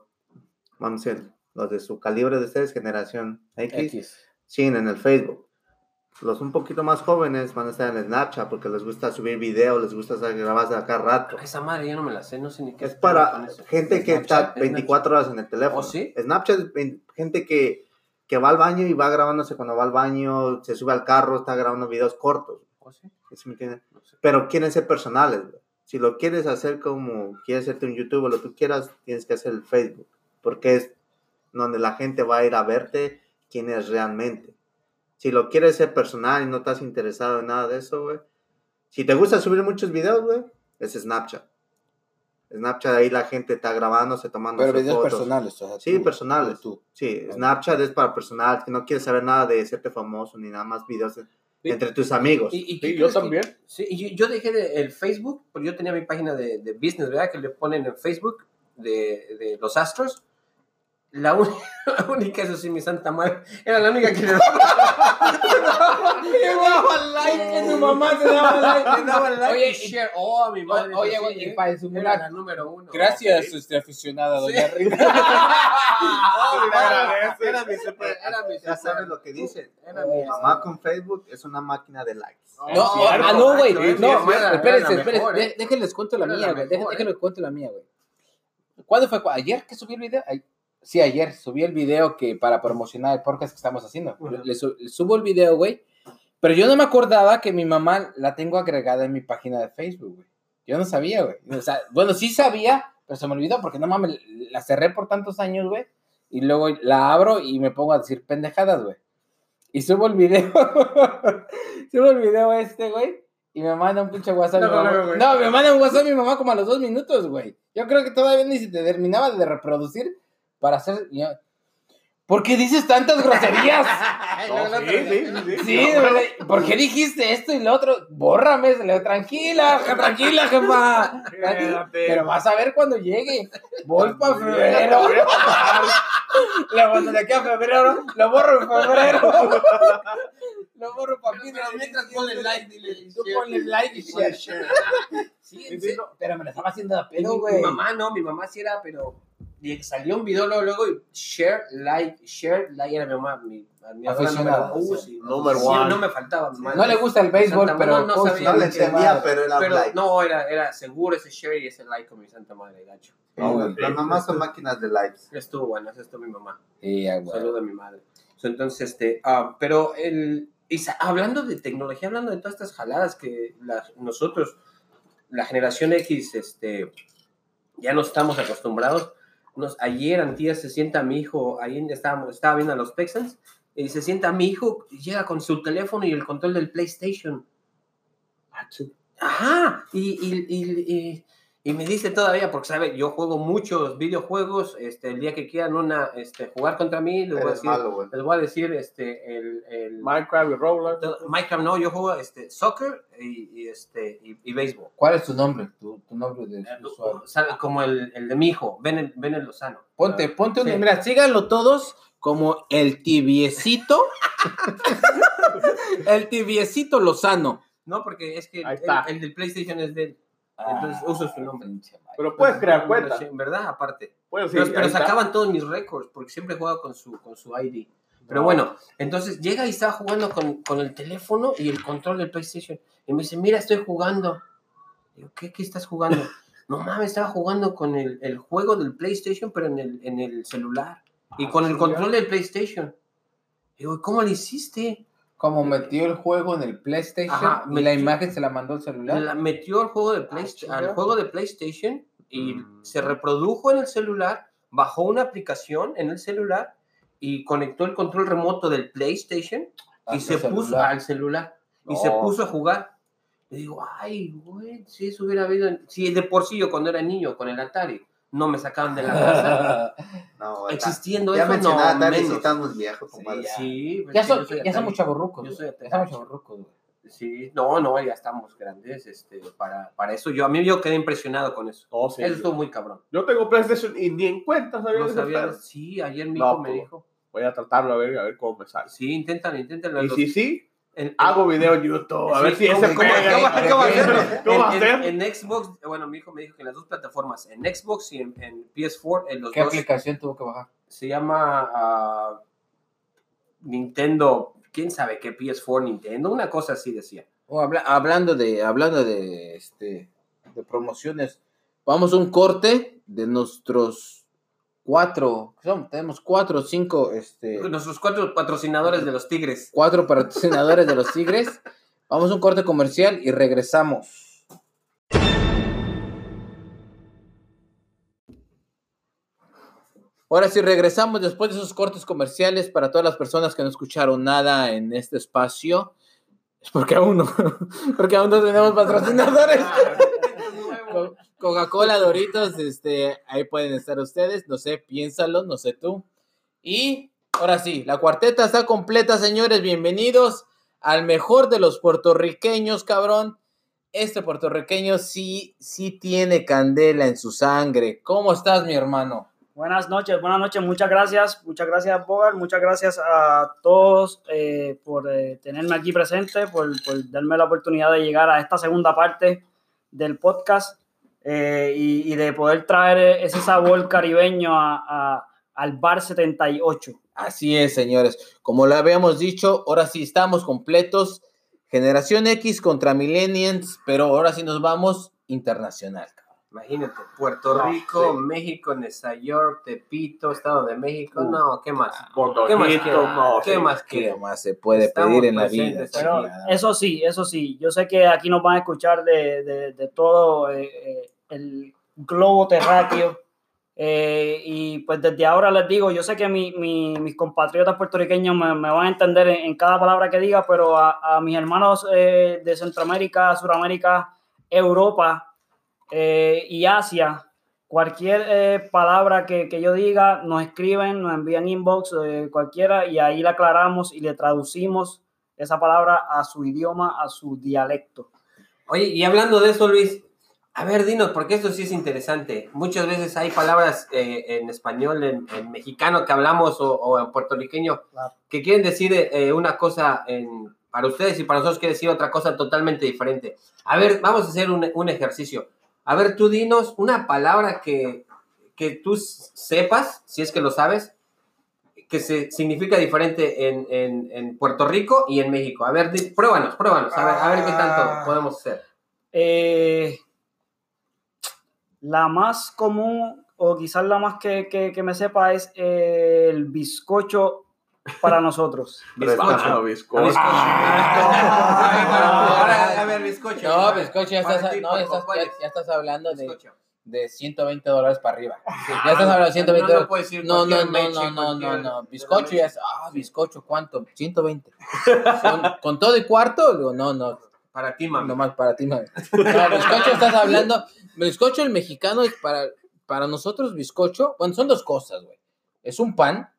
vamos a decir, los de su calibre de ustedes, generación X, X. siguen en el Facebook. Los un poquito más jóvenes van a estar en Snapchat porque les gusta subir videos, les gusta hacer grabar acá rato. Esa madre yo no me la sé, no sé ni qué. Es para gente que Snapchat, está 24 horas en el teléfono. ¿Oh, sí? Snapchat es gente que, que va al baño y va grabándose cuando va al baño, se sube al carro, está grabando videos cortos. ¿Oh, sí? ¿sí me entiendes? No sé. Pero quieren ser personales. Si lo quieres hacer como quieres hacerte un YouTube o lo que tú quieras, tienes que hacer el Facebook. Porque es donde la gente va a ir a verte quién es realmente. Si lo quieres ser personal y no estás interesado en nada de eso, güey. Si te gusta subir muchos videos, güey, es Snapchat. Snapchat ahí la gente está grabándose, tomando Pero videos fotos. personales. O sea, Sí, tú, personales. Tú. Sí. Snapchat es para personal, que no quieres saber nada de hacerte famoso ni nada más videos de- Sí. entre tus amigos. ¿Y, Sí, yo que- también. sí, y yo, yo dejé de- el Facebook, porque yo tenía mi página de, de business, ¿verdad? Que le ponen en Facebook de, de los astros. La, un- la única, eso sí, mi santa madre, era la única que le daba, Le daba like, que su mamá se daba like. le daba like Oye, y share. Oh, mi madre. Oye, sí, güey, y ¿eh? para Era disimular. la número uno. Gracias, este, aficionada, doña Sí. Rita. Oh, le agradece. era mi super, era mi Ya sabes lo que dicen. Era mi Mamá con Facebook es una máquina de likes. No, Sí, ah, no, güey. No, era- era espérense, espérense. eh. Déjenles cuento la Era mía, güey. Déjenles cuento la mía, güey. ¿Cuándo fue? ¿Ayer que subí el video? Sí, ayer subí el video que para promocionar el podcast que estamos haciendo. Le, su- le subo el video, güey. Pero yo no me acordaba que mi mamá la tengo agregada en mi página de Facebook, güey. Yo no sabía, güey. O sea, bueno, sí sabía, pero se me olvidó porque no mames, la cerré por tantos años, güey. Y luego la abro y me pongo a decir pendejadas, güey. Y subo el video. subo el video este, güey. Y me manda un pinche WhatsApp. mi Luego, mamá. luego, güey. no, me manda un WhatsApp mi mamá como a los dos minutos, güey. Yo creo que todavía ni se te terminaba de reproducir para hacer. ¿Por qué dices tantas groserías? No, sí, sí, sí, sí. Sí, No, de pero- verdad, ¿por qué dijiste esto y lo otro? Bórrame, se le digo, tranquila, tranquila, jefa. Pero vas a ver cuando llegue. Voy para febrero. Luego, cuando de aquí a febrero, lo borro en febrero. Lo borro para mí. Pero mientras ponle like, dile. Tú ponle like y share. Sí, Sí, pero me lo estaba haciendo de Mi, pedo, mi güey. mamá no, mi mamá sí era, pero salió un video luego, luego y share, like, share, like era mi mamá, mi, mi Aficionada, número- uh, sí. one. no me faltaba. No le gusta el béisbol, Santa pero no coach sabía No le entendía, pero era Pero like. no, era, era seguro ese share y ese like con mi santa madre, gacho. No. Las mamás son máquinas de likes. Estuvo bueno, eso estuvo mi mamá. Güey. Saludo a mi madre. Entonces, este, ah, pero el, y hablando de tecnología, hablando de todas estas jaladas que nosotros, la generación X, este, ya no estamos acostumbrados. Nos, ayer, antier, se sienta mi hijo, ahí estábamos, estaba viendo a los Texans, y se sienta mi hijo, y llega con su teléfono y el control del PlayStation. Ajá, y, y, y, y- y me dice todavía, porque sabe, yo juego muchos videojuegos, este, el día que quieran una, este, jugar contra mí, les voy a decir, malo, les voy a decir, este, el, el Minecraft y Roblox. Minecraft no, yo juego, este, soccer y, y, este, y, y béisbol. ¿Cuál es tu nombre? Tu, tu nombre de usuario. Sabe, Como el, el de mi hijo, Ven el Lozano. Ponte, ponte un. Sí. Mira, síganlo todos como el tibiecito. el tibiecito Lozano. No, porque es que el, el del PlayStation es de él. Entonces uso su nombre. Pero puedes crear cuenta. Sí, ¿Verdad? Aparte. Bueno, sí, pero pero sacaban todos mis récords, porque siempre jugaba con su, con su ID. Pero bueno, entonces llega y estaba jugando con, con el teléfono y el control del PlayStation. Y me dice, mira, estoy jugando. Digo, ¿qué, qué estás jugando? no mames, estaba jugando con el, el juego del PlayStation, pero en el, en el celular. Y con el control del PlayStation. Digo, ¿cómo lo hiciste? Como metió el juego en el PlayStation Ajá, y la imagen se la mandó al celular. La metió al juego, de Ah, PlayStation, chinga. al juego de PlayStation y Mm. se reprodujo en el celular, bajó una aplicación en el celular y conectó el control remoto del PlayStation y se puso al celular y se No. puso a jugar. Le digo, ay, güey, si eso hubiera habido, si de por sí yo cuando era niño con el Atari no me sacaban de la casa, existiendo Ya eso, mencionaba no, estamos viejos, compadre. ya. Sí, ya, sí, son- yo soy ya somos chavorrucos. Yo soy Ya somos Atari. chavorrucos. Sí, no, no, ya estamos grandes este, para, para eso. Yo, a mí yo quedé impresionado con eso. Sí. Eso estuvo muy cabrón. Yo tengo PlayStation y ni en cuenta sabía No sabía. Sí, ayer mi No, hijo me pues. dijo. Voy a tratarlo a ver, a ver cómo me sale. Sí, intentan, intentan. Y si sí, en- hago video en YouTube. A sí, ver si ¿cómo- ese cómo- cómo- cómo ¿Cómo hacerlo? ¿Cómo En- hacer? En, Xbox, bueno, mi hijo me dijo que en las dos plataformas, en Xbox y en, en PS4, en los ¿Qué dos, aplicación tuvo que bajar? se llama ah, Nintendo, quién sabe qué PS4 Nintendo, una cosa así decía. Oh, habla- hablando de, hablando de, este, de promociones, vamos a un corte de nuestros cuatro, son, tenemos cuatro o cinco, este, Nuestros cuatro patrocinadores de los Tigres. cuatro patrocinadores de los Tigres. Vamos a un corte comercial y regresamos. Ahora sí, regresamos después de esos cortes comerciales para todas las personas que no escucharon nada en este espacio. Es porque aún no, porque aún no tenemos patrocinadores. Co- Coca-Cola, Doritos, este, ahí pueden estar ustedes, no sé, piénsalo, no sé tú. Y ahora sí, la cuarteta está completa, señores, bienvenidos al mejor de los puertorriqueños, cabrón. Este puertorriqueño sí, sí tiene candela en su sangre. ¿Cómo estás, mi hermano? Buenas noches, buenas noches, muchas gracias, muchas gracias Bogart, muchas gracias a todos eh, por eh, tenerme aquí presente, por darme la oportunidad de llegar a esta segunda parte del podcast eh, y, y de poder traer ese sabor caribeño a- a- al Bar 78. Así es, señores. Como lo habíamos dicho, ahora sí estamos completos. Generación X contra Millennials, pero ahora sí nos vamos internacional. Imagínate, Puerto No, Rico, sí. México, Nueva York, Tepito, Estado de México. Uh. No, ¿qué más? Bordojito, ¿Qué más no, ¿Qué sí. más ¿Qué más se puede Estamos pedir en la vida? Pero eso sí, eso sí, yo sé que aquí nos van a escuchar de, de- de todo eh, eh, el globo terráqueo. Eh, y pues desde ahora les digo, yo sé que mi- mi- mis compatriotas puertorriqueños me, me van a entender en, en cada palabra que diga, pero a, a mis hermanos eh, de Centroamérica, Suramérica, Europa eh, y Asia, cualquier eh, palabra que, que yo diga, nos escriben, nos envían inbox, eh, cualquiera, y ahí la aclaramos y le traducimos esa palabra a su idioma, a su dialecto. Oye, y hablando de eso, Luis, a ver, dinos, porque esto sí es interesante. Muchas veces hay palabras eh, en español, en, en mexicano que hablamos o, o en puertorriqueño Claro. que quieren decir eh, una cosa en- para ustedes y para nosotros quiere decir otra cosa totalmente diferente. A ver, vamos a hacer un, un ejercicio. A ver, tú dinos una palabra que, que tú sepas, si es que lo sabes, que se significa diferente en, en- en Puerto Rico y en México. A ver, pruébanos, pruébanos, a ver, a ver qué tanto podemos hacer. Eh, la más común, o quizás la más que, que- que me sepa, es el bizcocho para nosotros. Bizcocho. bizcocho. Bizcocho. Ah. Ahora, a ver, bizcocho. No, bizcocho, ya Para estás, ti, no, por ya estás, ya, estás hablando de, de 120 dólares para arriba. Sí. Ya estás hablando de 120 No, no dólares. No, no, no, no, no, no, no. Bizcocho ya es, ah, bizcocho, ¿cuánto? 120. ¿Con, con todo y cuarto? Digo, no, no, Para ti, mami. nomás para ti, mami. No, bizcocho estás hablando, bizcocho el mexicano es para, para nosotros bizcocho, bueno, son dos cosas, güey. Es un pan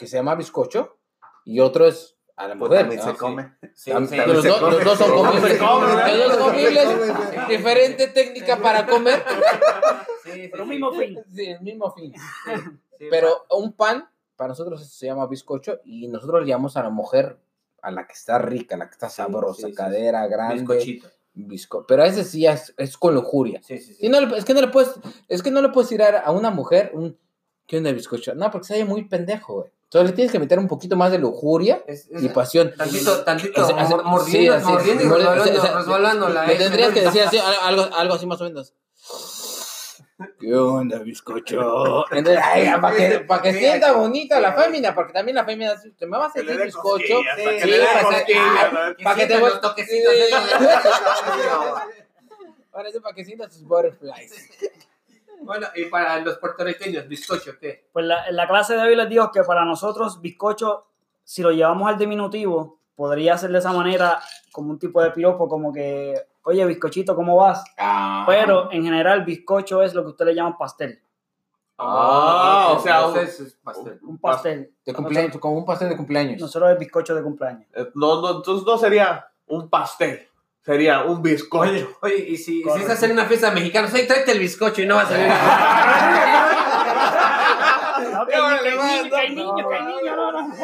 que se llama bizcocho y otro es a la Pues mujer. también ¿no? se come. Sí, sí. los, dos- come. los dos son ¿Cómo comibles. Los dos comibles. Diferente técnica para comer. Sí, sí, Pero sí. mismo fin. Sí, el mismo fin. Sí, Pero un pan, para nosotros eso se llama bizcocho y nosotros le llamamos a la mujer a la que está rica, a la que está sabrosa, sí, sí, cadera grande. bizcochito. bizco- Pero ese sí es, es con lujuria. Sí, sí, sí. Sí, no le- es que no le puedes, es que no le puedes tirar a una mujer un ¿qué onda bizcocho? No, porque se oye muy pendejo, güey. Entonces le tienes que meter un poquito más de lujuria Es- es- y pasión. Tantito, tantito, mor- mordiendo, sí, así, mordiendo y o resbalándola, Le eh. tendrías que decir así, algo, algo así más o menos. ¿Qué onda, bizcocho? Entonces, ay, para que, pa' que sienta bonita la fémina, porque también la fémina, si te me vas a decir bizcocho, sí, para que sí, que- te los toquecitos, para que sientas tus butterflies. Bueno, y para los puertorriqueños, bizcocho, ¿qué? Pues la- en la clase de hoy les digo que para nosotros bizcocho, si lo llevamos al diminutivo, podría ser de esa manera como un tipo de piropo, como que, oye, bizcochito, ¿cómo vas? Ah. Pero en general bizcocho es lo que ustedes le llaman pastel. Ah, o sea, un- es pastel. Un pastel. de cumpleaños, como un pastel de cumpleaños. Nosotros es bizcocho de cumpleaños. Eh, No, no, entonces no sería un pastel, sería un bizcocho. Oye, oye, y si, si estás en una fiesta mexicana, sí, tráete el bizcocho y no vas a ver. No, que hay, que hay niño, que hay niño, que hay niño, no, no.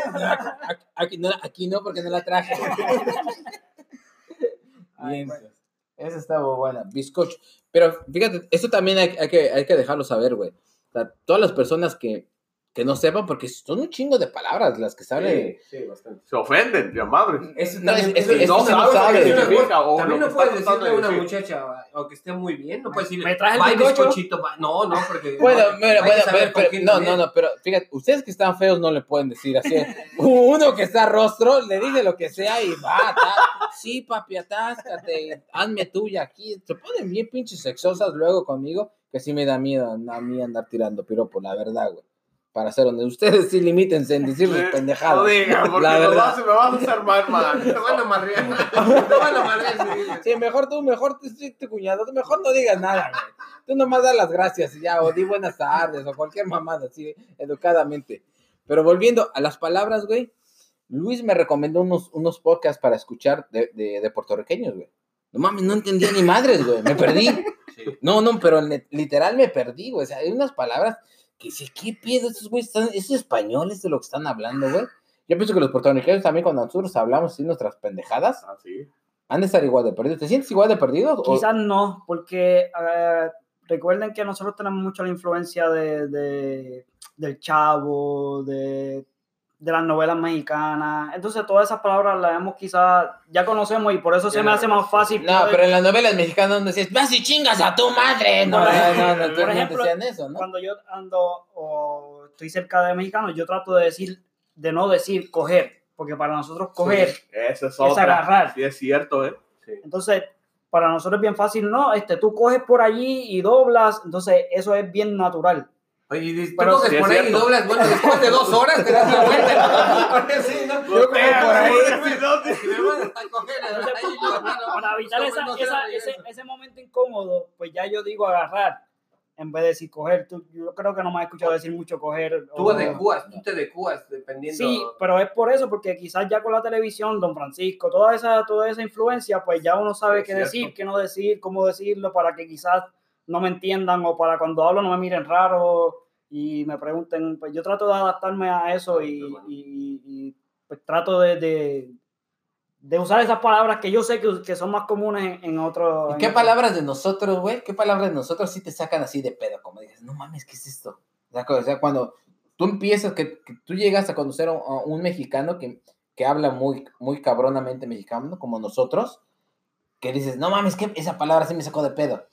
Aquí no, aquí no, porque no la traje. Bien, pues. Esa está muy buena. Bizcocho. Pero fíjate, esto también hay, hay que, hay que dejarlo saber, güey. O sea, todas las personas que, que no sepan, porque son un chingo de palabras las que salen. Sí, sí, bastante. Se ofenden, ya madre. Eso No, es- es no eso no sabe. que significa, significa, o También no puedes decirle a una decir. muchacha, aunque esté muy bien, no puedes decirle, ¿Me traes el bizcochito, bye". No, no, porque. Bueno, no, mira, bueno, pero- pero- no, no, no, pero fíjate, ustedes que están feos no le pueden decir así. Uno que está rostro le dice lo que sea y va, ta- sí, papi, atáscate, hazme tuya aquí. Se ponen bien pinches sexosas luego conmigo, que sí me da miedo a mí andar tirando piropo, la verdad, güey. Para ser donde ustedes sí limítense en decir pendejadas. No digas, porque La me verdad. vas, me vas a mal, man. Te van a madrear. Te van a madrear, sí. Sí, mejor tú, mejor tú, sí, tu cuñado, tú mejor no digas nada, güey. Tú nomás das las gracias y ya, o di buenas tardes, o cualquier mamada, así, educadamente. Pero volviendo a las palabras, güey, Luis me recomendó unos, unos podcasts para escuchar de, de, de puertorriqueños, güey. No mames, no entendía ni madres, güey, me perdí. Sí. No, no, pero literal me perdí, güey. O sea, hay unas palabras que sí, ¿qué pedo? Estos güeyes están, es español es de lo que están hablando, güey. Yo pienso que los puertorriqueños también, cuando nosotros hablamos así nuestras pendejadas, Ah, sí. han de estar igual de perdidos. ¿Te sientes igual de perdidos? o- Quizás no, porque eh, recuerden que nosotros tenemos mucho la influencia de, de- del chavo, de, de las novelas mexicanas. Entonces, todas esas palabras las hemos quizás, ya conocemos y por eso se me hace más fácil. No, poder- pero en las novelas mexicanas donde decías, vas y chingas a tu madre. No, Por no, ejemplo- no, no, por ejemplo, decían eso, ¿no? cuando yo ando o estoy cerca de mexicanos, yo trato de decir, de no decir coger, porque para nosotros coger Esa es es agarrar. Sí, es cierto, ¿eh? Entonces, para nosotros es bien fácil, no, este, tú coges por allí y doblas, entonces eso es bien natural. Oye, y tú Pero coges sí por ahí y doblas, bueno, después de dos horas te das la vuelta. Porque sí, ¿no? Yo como por ahí. Si me mandas a coger, ahí, no, no, para evitar no, esa- no esa- ese, ese momento incómodo, pues ya yo digo agarrar en vez de decir coger. Tú- yo creo que no me has escuchado decir mucho coger. Tú o- adecuas, tú te adecuas dependiendo. Sí, pero es por eso, porque quizás ya con la televisión, Don Francisco, toda esa, toda esa influencia, pues ya uno sabe Es qué cierto. decir, qué no decir, cómo decirlo, para que quizás no me entiendan o para cuando hablo no me miren raro y me pregunten, pues yo trato de adaptarme a eso y, y- y, pues trato de, de, de usar esas palabras que yo sé que, que son más comunes en, en otros... ¿Y en qué palabras de nosotros, güey? ¿Qué palabras de nosotros sí te sacan así de pedo? Como dices, no mames, ¿qué es esto? O sea, cuando tú empiezas, que, que tú llegas a conocer a un, a un mexicano que, que habla muy, muy cabronamente mexicano, como nosotros, que dices, no mames, que esa palabra sí me sacó de pedo.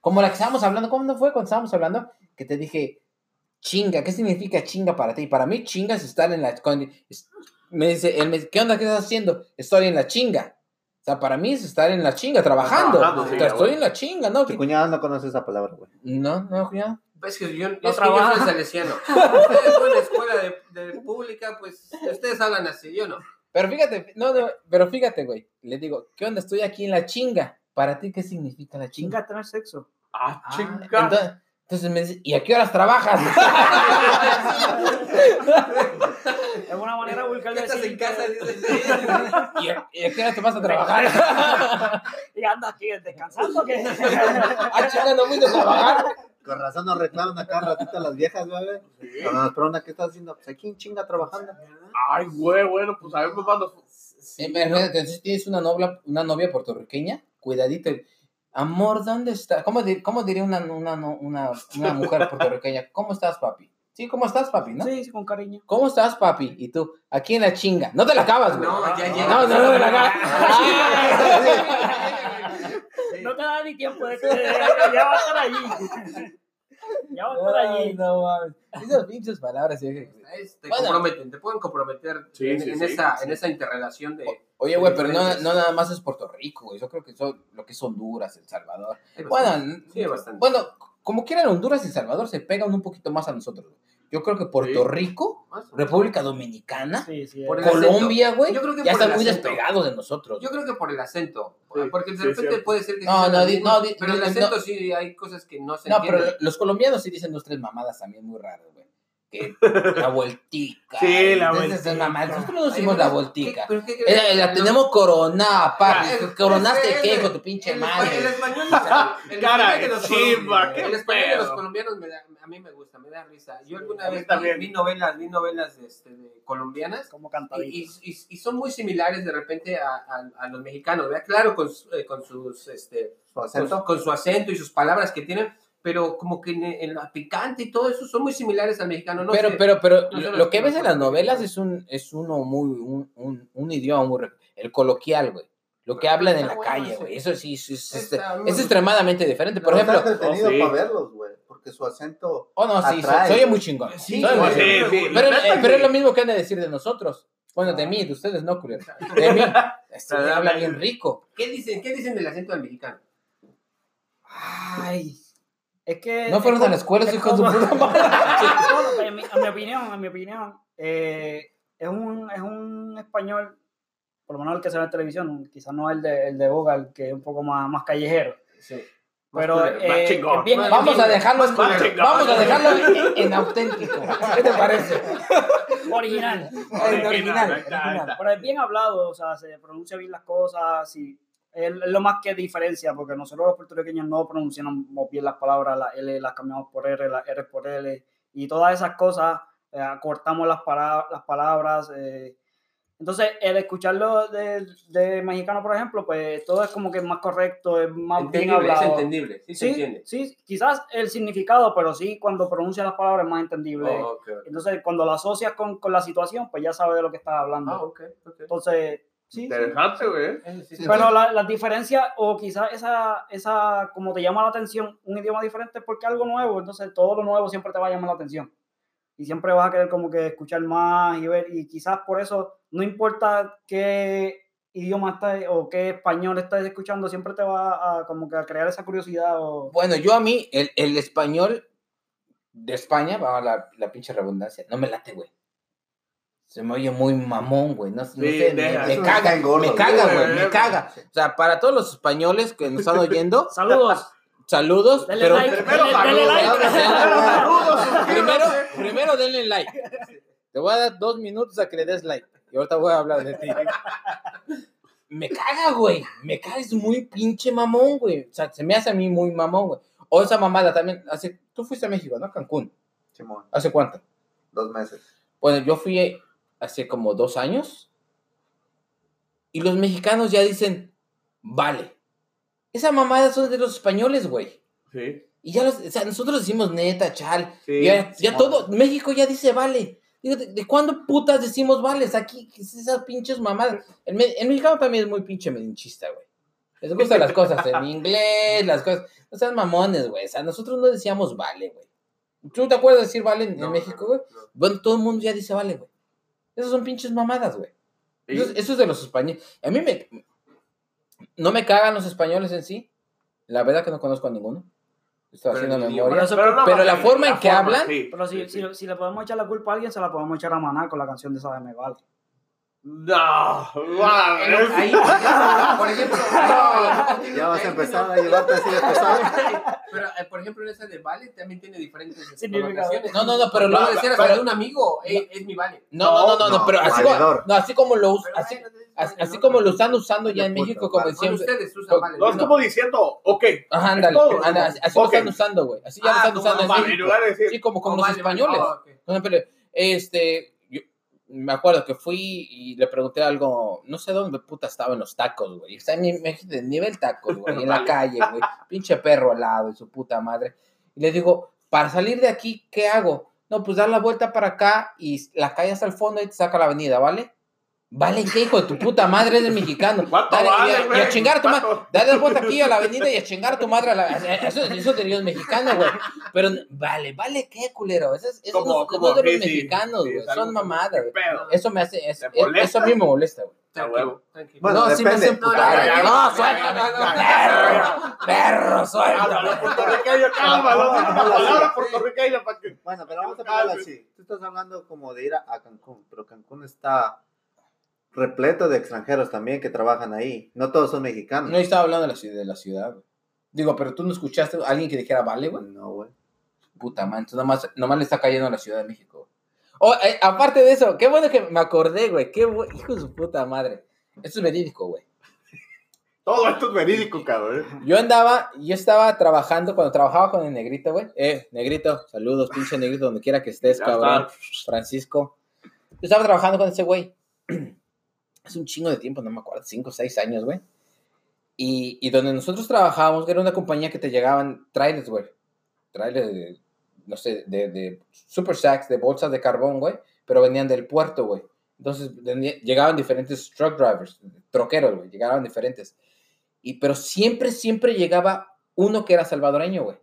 Como la que estábamos hablando, ¿cómo no fue cuando estábamos hablando? Que te dije, chinga, ¿qué significa chinga para ti? Para mí, chinga es estar en la... cuando- es- me dice, él me ¿qué onda? ¿Qué estás haciendo? Estoy en la chinga. O sea, para mí es estar en la chinga, trabajando. Trabajando, O sí, sea, ya, estoy güey. en la chinga, ¿no? Tu ¿Qué- cuñada no conoce esa palabra, güey. No, no, ya. Es que yo, que No yo trabaja. soy salesiano. Ustedes son de escuela de, de pública, pues ustedes hablan así, yo no. Pero fíjate, no, no, pero fíjate, güey. Le digo, ¿qué onda? Estoy aquí en la chinga. ¿Para ti qué significa la chinga? Chinga tener sexo. Ah, Ah, chinga. entonces, entonces me dice, ¿y a qué horas trabajas? Es una manera vulgar de ¿Qué estás decir en casa? ¿Y a, y a qué horas te vas a trabajar? Y anda aquí descansando que ah, chinga, no a trabajar. Con razón nos reclaman acá ratito las viejas, güey. Cuando nos preguntan qué estás haciendo, pues aquí en chinga trabajando. Ay, güey, bueno, pues a ver, pues mando. Eh, Entonces tienes una novia, una novia puertorriqueña, cuidadito. Amor, ¿dónde está? ¿Cómo, cómo diría una, una, no- una, una mujer puertorriqueña? ¿Cómo estás, papi? Sí, ¿cómo estás, papi? ¿No? Sí, sí, con cariño. ¿Cómo estás, papi? Y tú, aquí en la chinga. No te la acabas, güey. No, ya llega. No, no, no te la acabas. No te da ni tiempo de que ya va a estar allí. Ya va a estar Ay, allí. no mames. Esas pinches palabras. Es- Te Bueno. comprometen, te pueden comprometer Sí, en, sí, en sí, esa, sí. en esa interrelación de. Oye, güey, pero no, nada más es Puerto Rico, güey. Yo creo que son lo que es Honduras, El Salvador. Bastante. Bueno, Sí, hay bastante. bueno, como quieran, Honduras y El Salvador se pegan un poquito más a nosotros. güey. Yo creo que Puerto Sí. Rico. República Dominicana, Sí, sí. Por es- el Colombia, güey, ya están muy despegados de nosotros. Yo creo que por el acento. Sí, porque de sí, repente puede ser que. No, no, di- no, di- pero el no, acento sí hay cosas que no se No, pero los colombianos sí dicen dos, tres mamadas también muy raras, güey. Que la vueltica. Sí, la vueltica. mamadas. Nosotros no Ay, decimos pero la vueltica. la tenemos coronada, papi. Ah, Coronaste es- qué, de tu pinche el, madre. El español, el Cara español de de los chimba, el español de los colombianos me da, a mí me gusta, me da risa. Yo alguna vez vi, también. vi novelas, vi novelas este, de colombianas como y, y- y- y son muy similares de repente a, a- a los mexicanos, ¿verdad? Claro, con, su- eh, con sus este, Su con, acento. con su acento y sus palabras que tienen, pero como que en, en la picante y todo eso son muy similares al mexicano. No pero, sé. pero, pero, no lo, que ves en las novelas es un, es uno muy, un, un, un idioma muy, el coloquial, güey. Lo que Pero hablan en la bueno calle, güey. Eso sí, es, extremadamente diferente. Por Pero ejemplo, entretenido Oh, sí. para verlos, güey. Porque su acento. oh no, sí, se, Atrae. se oye muy chingón. Sí, muy sí, chingón. sí. Pero, eh, pero es lo mismo que han de decir de nosotros. Bueno, de mí, de ustedes no, culero. De mí. Este habla bien rico. ¿Qué dicen, ¿Qué dicen del acento del mexicano? Ay. Es que. No fueron es a la escuela, es hijos de como- puta madre. En, mi, en mi opinión, en mi opinión, eh, es, un, es un español, por lo menos el que se ve en televisión, quizás no el de, el de Bogal, que es un poco más, más callejero. Sí. Pero eh, chingón. bien- Vamos a dejarlo, culero. vamos a dejarlo en, en auténtico. ¿Qué te parece? original. En Original, original. original. Pero es bien hablado, o sea, se pronuncia bien las cosas y es lo más que diferencia, porque nosotros los puertorriqueños no pronunciamos bien las palabras, las L las cambiamos por R, las R por L, y todas esas cosas, eh, acortamos las, para- las palabras. eh. Entonces, el escucharlo de, de mexicano, por ejemplo, pues todo es como que más correcto, es más bien Entendible, es hablado. entendible. Sí, se Sí, entiende. sí, quizás el significado, pero sí cuando pronuncia las palabras es más entendible. Oh, ok, ok. Entonces, cuando lo asocias con, con la situación, pues ya sabes de lo que estás hablando. Ah, ok, ok. Entonces, sí. Interesante, güey. Sí, sí. Pero la, la diferencia, o quizás esa, esa, como te llama la atención, un idioma diferente porque algo nuevo, entonces todo lo nuevo siempre te va a llamar la atención. Y siempre vas a querer como que escuchar más y ver, y quizás por eso, no importa qué idioma estás o qué español estás escuchando, siempre te va a como que a crear esa curiosidad o... Bueno, yo a mí, el, el español, de España, vamos a la, la pinche redundancia, no me late, güey. Se me oye muy mamón, güey. No, no Sí, sé, me, deja, me caga, está engordo, me caga, güey, me caga. O sea, para todos los españoles que nos están oyendo, Saludos. saludos, Denle pero like. Primero Denle, denle saludos, like. Saludos, primero, primero denle like. Te voy a dar dos minutos a que le des like. Y ahorita voy a hablar de ti. Me caga, güey. Me caga, es muy pinche mamón, güey. O sea, se me hace a mí muy mamón, güey. O esa mamada también. Hace, tú fuiste a México, ¿no? Cancún. Simón, ¿Hace cuánto? dos meses. Bueno, yo fui hace como dos años. Y los mexicanos ya dicen, vale. Esa mamada son de los españoles, güey. Sí, Y ya los, o sea, nosotros decimos neta, chal. sí. ya todo, México ya dice vale. Digo, ¿de, de cuándo putas decimos vales aquí? ¿Qué es esas pinches mamadas? El, me- el mexicano también es muy pinche melinchista, güey. Les gustan las cosas en inglés, las cosas. No sean mamones, güey. O sea, nosotros no decíamos vale, güey. ¿Tú te acuerdas de decir vale en, en No, México, güey? no. Bueno, todo el mundo ya dice vale, güey. Esas son pinches mamadas, güey. Eso, es- eso es de los españoles. A mí me. No me cagan los españoles en sí. La verdad que no conozco a ninguno. Estoy Pero haciendo memoria. Pero eso- pero la forma en que hablan- sí. Pero si, si, si le podemos echar la culpa a alguien, se la podemos echar a Maná con la canción de esa de Me Vale. No, wow, Eh, es- ahí, por ejemplo, Ya vas a empezar a llevarte así de pesado. Pero, eh, por ejemplo, en esa de Vale también tiene diferentes connotaciones. No, no, no, pero Puede lo- ser hasta de un amigo, eh, es mi Vale. No, no, no, no, no, No, pero así como, no, así como lo us- Pero así, así, ¿no? así como lo están usando ya en México, como decían. ustedes usan Vale. No, es como diciendo, ok. Ajá, ándale, ¿no? así, así lo Ok. están usando, güey. Así ya lo Ah, están como usando en México. Sí, como, como los españoles. Por ejemplo, este, me acuerdo que fui y le pregunté algo, no sé dónde puta estaba en los tacos, güey. Está en mi México de nivel tacos, güey, en la calle, güey. Pinche perro al lado y su puta madre. Y le digo, para salir de aquí, ¿qué hago? No, pues dar la vuelta para acá y la calle hasta el fondo y te saca la avenida, ¿vale? ¿Vale qué, hijo de tu puta madre? Eres mexicano. ¿Cuánto Dale, y a- vale, y, a, chingar a tu madre. Dale la vuelta aquí a la avenida y a chingar a tu madre. a la- Eso, eso de Dios mexicano, güey. Pero, vale, ¿vale qué, culero? Eso es, eso Como- no, como no es de los sí, mexicanos, sí, güey. es Son mamadas, ¿qué güey. Eso me hace, es- ¿Te es- eso a mí me molesta, güey. Tranquilo, huevo. tranquilo. Bueno, no, sí me hace depende. emputar. No, no, suéltame, no, no, perro, perro, suéltame. Puertorriqueño, cálmalo. Palabra puertorriqueña para que. Bueno, pero vamos a ponerlo así. Tú estás hablando como de ir a Cancún, pero Cancún está repleto de extranjeros también que trabajan ahí. No todos son mexicanos. No yo estaba hablando de la ciudad, de la ciudad, güey. Digo, pero tú no escuchaste a alguien que dijera vale, güey. No, güey. Puta man, entonces nomás, nomás le está cayendo a la Ciudad de México. güey. Oh, eh, aparte de eso, qué bueno que me acordé, güey. Qué bu- hijo de su puta madre. Esto es verídico, güey. Todo esto es verídico, cabrón. Yo andaba, yo estaba trabajando, cuando trabajaba con el negrito, güey. Eh, negrito, saludos, pinche negrito, donde quiera que estés, Ya cabrón. está. Francisco. Yo estaba trabajando con ese güey. Hace un chingo de tiempo, no me acuerdo, cinco o seis años, güey. Y, y donde nosotros trabajábamos, era una compañía que te llegaban trailers, güey. Trailers de, no sé, de, de super sacks, de bolsas de carbón, güey. Pero venían del puerto, güey. Entonces llegaban diferentes truck drivers, troqueros, güey. Llegaban diferentes. Y, pero siempre, siempre llegaba uno que era salvadoreño, güey.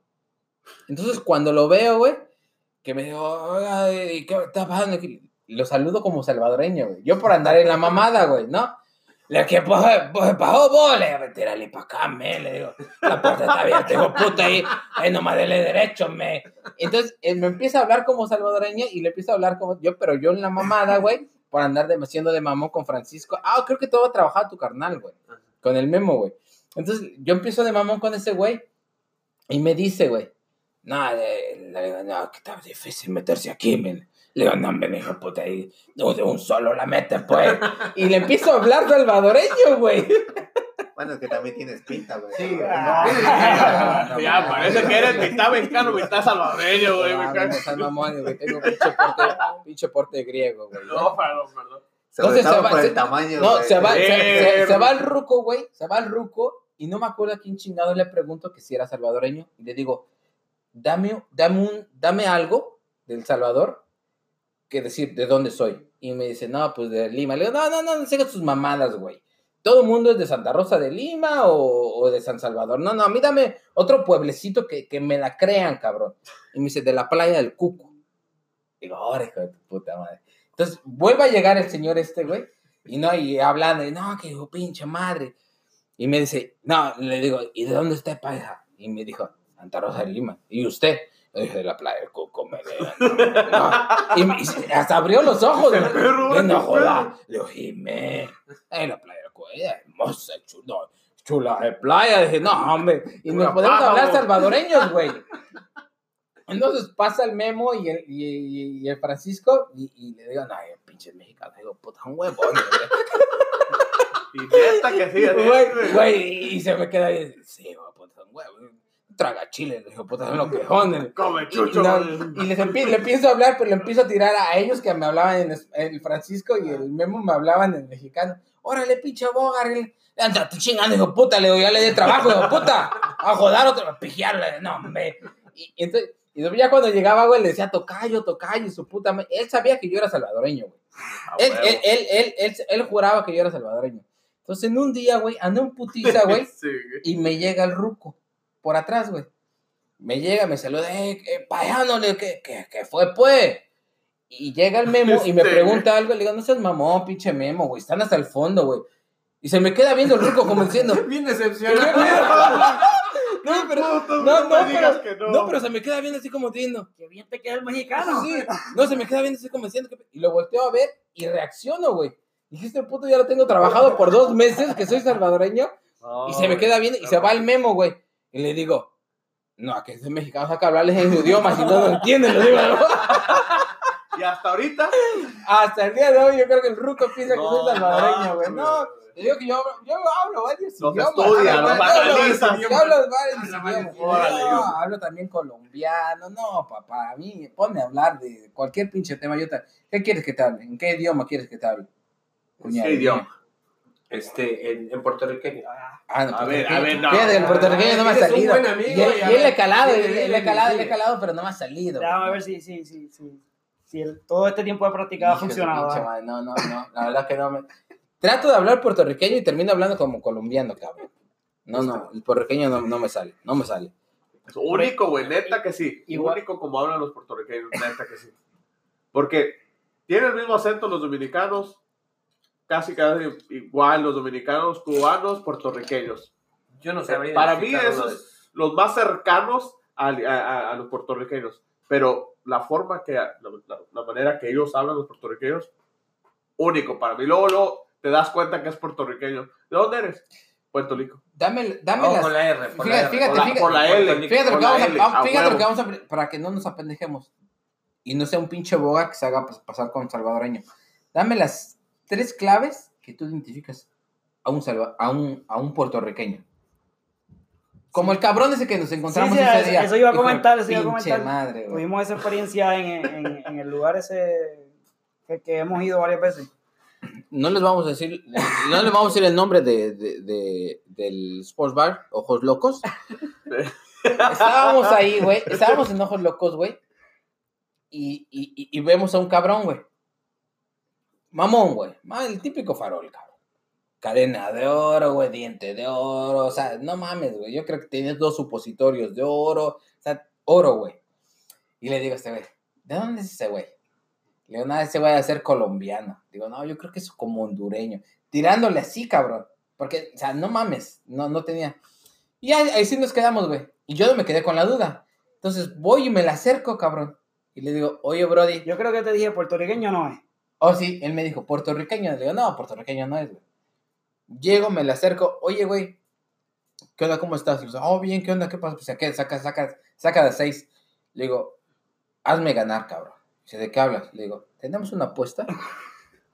Entonces cuando lo veo, güey, que me digo, "Oiga, ¿y ¿qué está pasando aquí?" Lo saludo como salvadoreño, güey. Yo por andar en la mamada, güey, ¿no? Le que pues, pues, bajó vos, le pa' acá, me, le digo, la puerta está abierta, digo, puta, ahí, ahí nomás dele derecho, me. Entonces, él me empieza a hablar como salvadoreña y le empieza a hablar como yo, pero yo en la mamada, güey, por andar de, haciendo de mamón con Francisco. Ah, creo que todo va a trabajar tu carnal, güey, con el memo, güey. Entonces, yo empiezo de mamón con ese güey y me dice, güey, no, le digo, no, que está difícil meterse aquí, men. Le digo, no, me hijo de puta, ahí no, de un solo la mete, pues. Y le empiezo a hablar salvadoreño, güey. Bueno, es que también tienes pinta, güey. Sí, no, Ya, no, parece no, que eres mitad mexicano, mitad salvadoreño, güey. No, no, mamón, güey. Tengo pinche porte, pinche porte griego, güey. No, perdón, perdón. Entonces se va- por se- el tamaño. No, se va, se, se- se va al ruco, güey. Se va al ruco. Y no me acuerdo a quién chingado le pregunto que si era salvadoreño. Y le digo, dame, dame, un, dame algo del Salvador que decir de dónde soy. Y me dice, no, pues de Lima. Le digo, no, no, no, no sigas tus mamadas, güey. Todo el mundo es de Santa Rosa de Lima o, de San Salvador. No, no, a mí dame otro pueblecito que, que me la crean, cabrón. Y me dice, de la playa del Cuco. Digo, hijo de tu puta madre. Entonces, vuelve a llegar el señor este, güey. Y no, y hablando, y no, que digo, pinche madre. Y me dice, no, le digo, ¿y de dónde está paisa? Y me dijo, Santa Rosa de Lima. ¿Y usted? Le dije, de la playa del Cuco, me No. Y, y hasta abrió los ojos. güey. perro, Le no el joda. Le digo, Jimé, en la playa del Cuco, ella es hermosa, chulo, chula de playa. Dije, no, hombre. Y nos podemos paja, hablar salvadoreños, güey. Entonces pasa el Memo y el, y, y- el Francisco y, le digo, no, pinche mexicano. Digo, puta, un güey. Y neta que sí, Güey, güey, y se me queda ahí, sí, puta, un huevo. Traga chile, le digo, puta, son los quejones. Come Y, chucho. no, y les empie- le empiezo a hablar, pero le empiezo a tirar a ellos que me hablaban en el Francisco y el Memo me hablaban en mexicano. Órale, pinche bogar, anda, te chingando, hijo puta, le digo, ya le di trabajo, hijo puta, a joder otro, a pijearle, no, hombre. Y, y entonces, y ya cuando llegaba, güey, le decía, tocayo, tocayo, y su puta madre. Él sabía que yo era salvadoreño, güey. Ah, Él, él, él, él, juraba que yo era salvadoreño. Entonces, en un día, güey, andé en putiza, güey, Sí, güey. y me llega el ruco por atrás, güey. Me llega, me saluda, eh, eh payano, le- ¿qué, qué, qué fue, pues? Y llega el memo y me Este, pregunta algo, le digo, no seas mamón, pinche memo, güey, están hasta el fondo, güey. Y se me queda viendo el ruco como diciendo, Bien ¿qué decepcionado. No, pero, no, no no, pero, que no. no, pero se me queda viendo así como diciendo, Que bien te queda el mexicano. Sí, no, se me queda viendo así como diciendo que... Y lo volteo a ver y reacciono, güey. Dije, este puto ya lo tengo trabajado por dos meses, que soy salvadoreño, y se me queda viendo y se va el memo, güey. Y le digo, no, que soy mexicano, saca hablarles en su idioma, si no lo entienden, digo, ¿no? Y hasta ahorita. Hasta el día de hoy yo creo que el ruco piensa que No, soy salvadoreño, güey. no, No, le digo que yo, yo hablo varios idiomas. estudia, los hablo- analiza. Yo hablo varios idiomas. No, yo. hablo también colombiano. No, papá, a mí ponme a hablar de cualquier pinche tema. Yo te- ¿Qué quieres que te hable? ¿En qué idioma quieres que te hable? ¿Qué idioma? Este, en, en puertorriqueño. Ah, no, A ver, a ver, no. Fíjate, el puertorriqueño no me ha Eres un salido. buen amigo, y él, y a y él le he calado, él le he dile, calado, le dile. calado, pero no me ha salido. Déjame güey. ver si, si, si, si, si el- todo este tiempo de práctica ha funcionado. pinche ¿eh? madre, No, no, no, la verdad que no me... Trato de hablar puertorriqueño y termino hablando como colombiano, cabrón. No, no, el puertorriqueño no, no me sale, no me sale. Es único, güey, neta que sí. Igual- Único como hablan los puertorriqueños, neta que sí. Porque tienen el mismo acento los dominicanos, casi casi igual los dominicanos, cubanos, puertorriqueños. Yo no sabría. Para mí uno de- esos los más cercanos a, a- a- a los puertorriqueños. Pero la forma que, la, la- la manera que ellos hablan los puertorriqueños, único para mí. Luego, luego te das cuenta que es puertorriqueño. ¿De dónde eres? Puerto Rico. Dame, dame las... con la R. por Fíjate, la R. fíjate, Por la- fíjate. por la L. Fíjate lo que vamos a, L, vamos- a fíjate lo que vamos a... Para que no nos apendejemos. Y no sea un pinche boga que se haga pas- pasar con salvadoreño. Dame las tres claves que tú identificas a un, salva, a un, a un puertorriqueño. Como el cabrón ese que nos encontramos Sí, sí, ese eso- día. eso iba a comentar, eso iba a comentar. madre. Tuvimos esa experiencia en, en, en el lugar ese que, que hemos ido varias veces. no les vamos a decir, no les vamos a decir el nombre de, de- de- del sports bar, Ojos Locos. Estábamos ahí, güey, estábamos en Ojos Locos, güey, y- y vemos a un cabrón, güey. Mamón, güey, el típico farol, cabrón. Cadena de oro, güey, diente de oro, o sea, no mames, güey, yo creo que tienes dos supositorios de oro, o sea, oro, güey. Y le digo a este güey, ¿de dónde es ese güey? Le digo, nada, ese güey a ser colombiano. Digo, no, yo creo que es como hondureño. Tirándole así, cabrón. Porque, o sea, no mames, no, no tenía. Y ahí, sí nos quedamos, güey. Y yo no me quedé con la duda. Entonces voy y me la acerco, cabrón. Y le digo, oye, Brody. Yo creo que te dije puertorriqueño no es. Oh, sí, él me dijo, puertorriqueño. Le digo, no, puertorriqueño no es, güey. Llego, me la acerco, oye, güey, ¿qué onda? ¿Cómo estás? Y dice, oh, bien, ¿qué onda? ¿Qué pasa? Pues saca, saca, saca, saca de seis. Le digo, hazme ganar, cabrón. Dice, ¿de qué hablas? Le digo, tenemos una apuesta.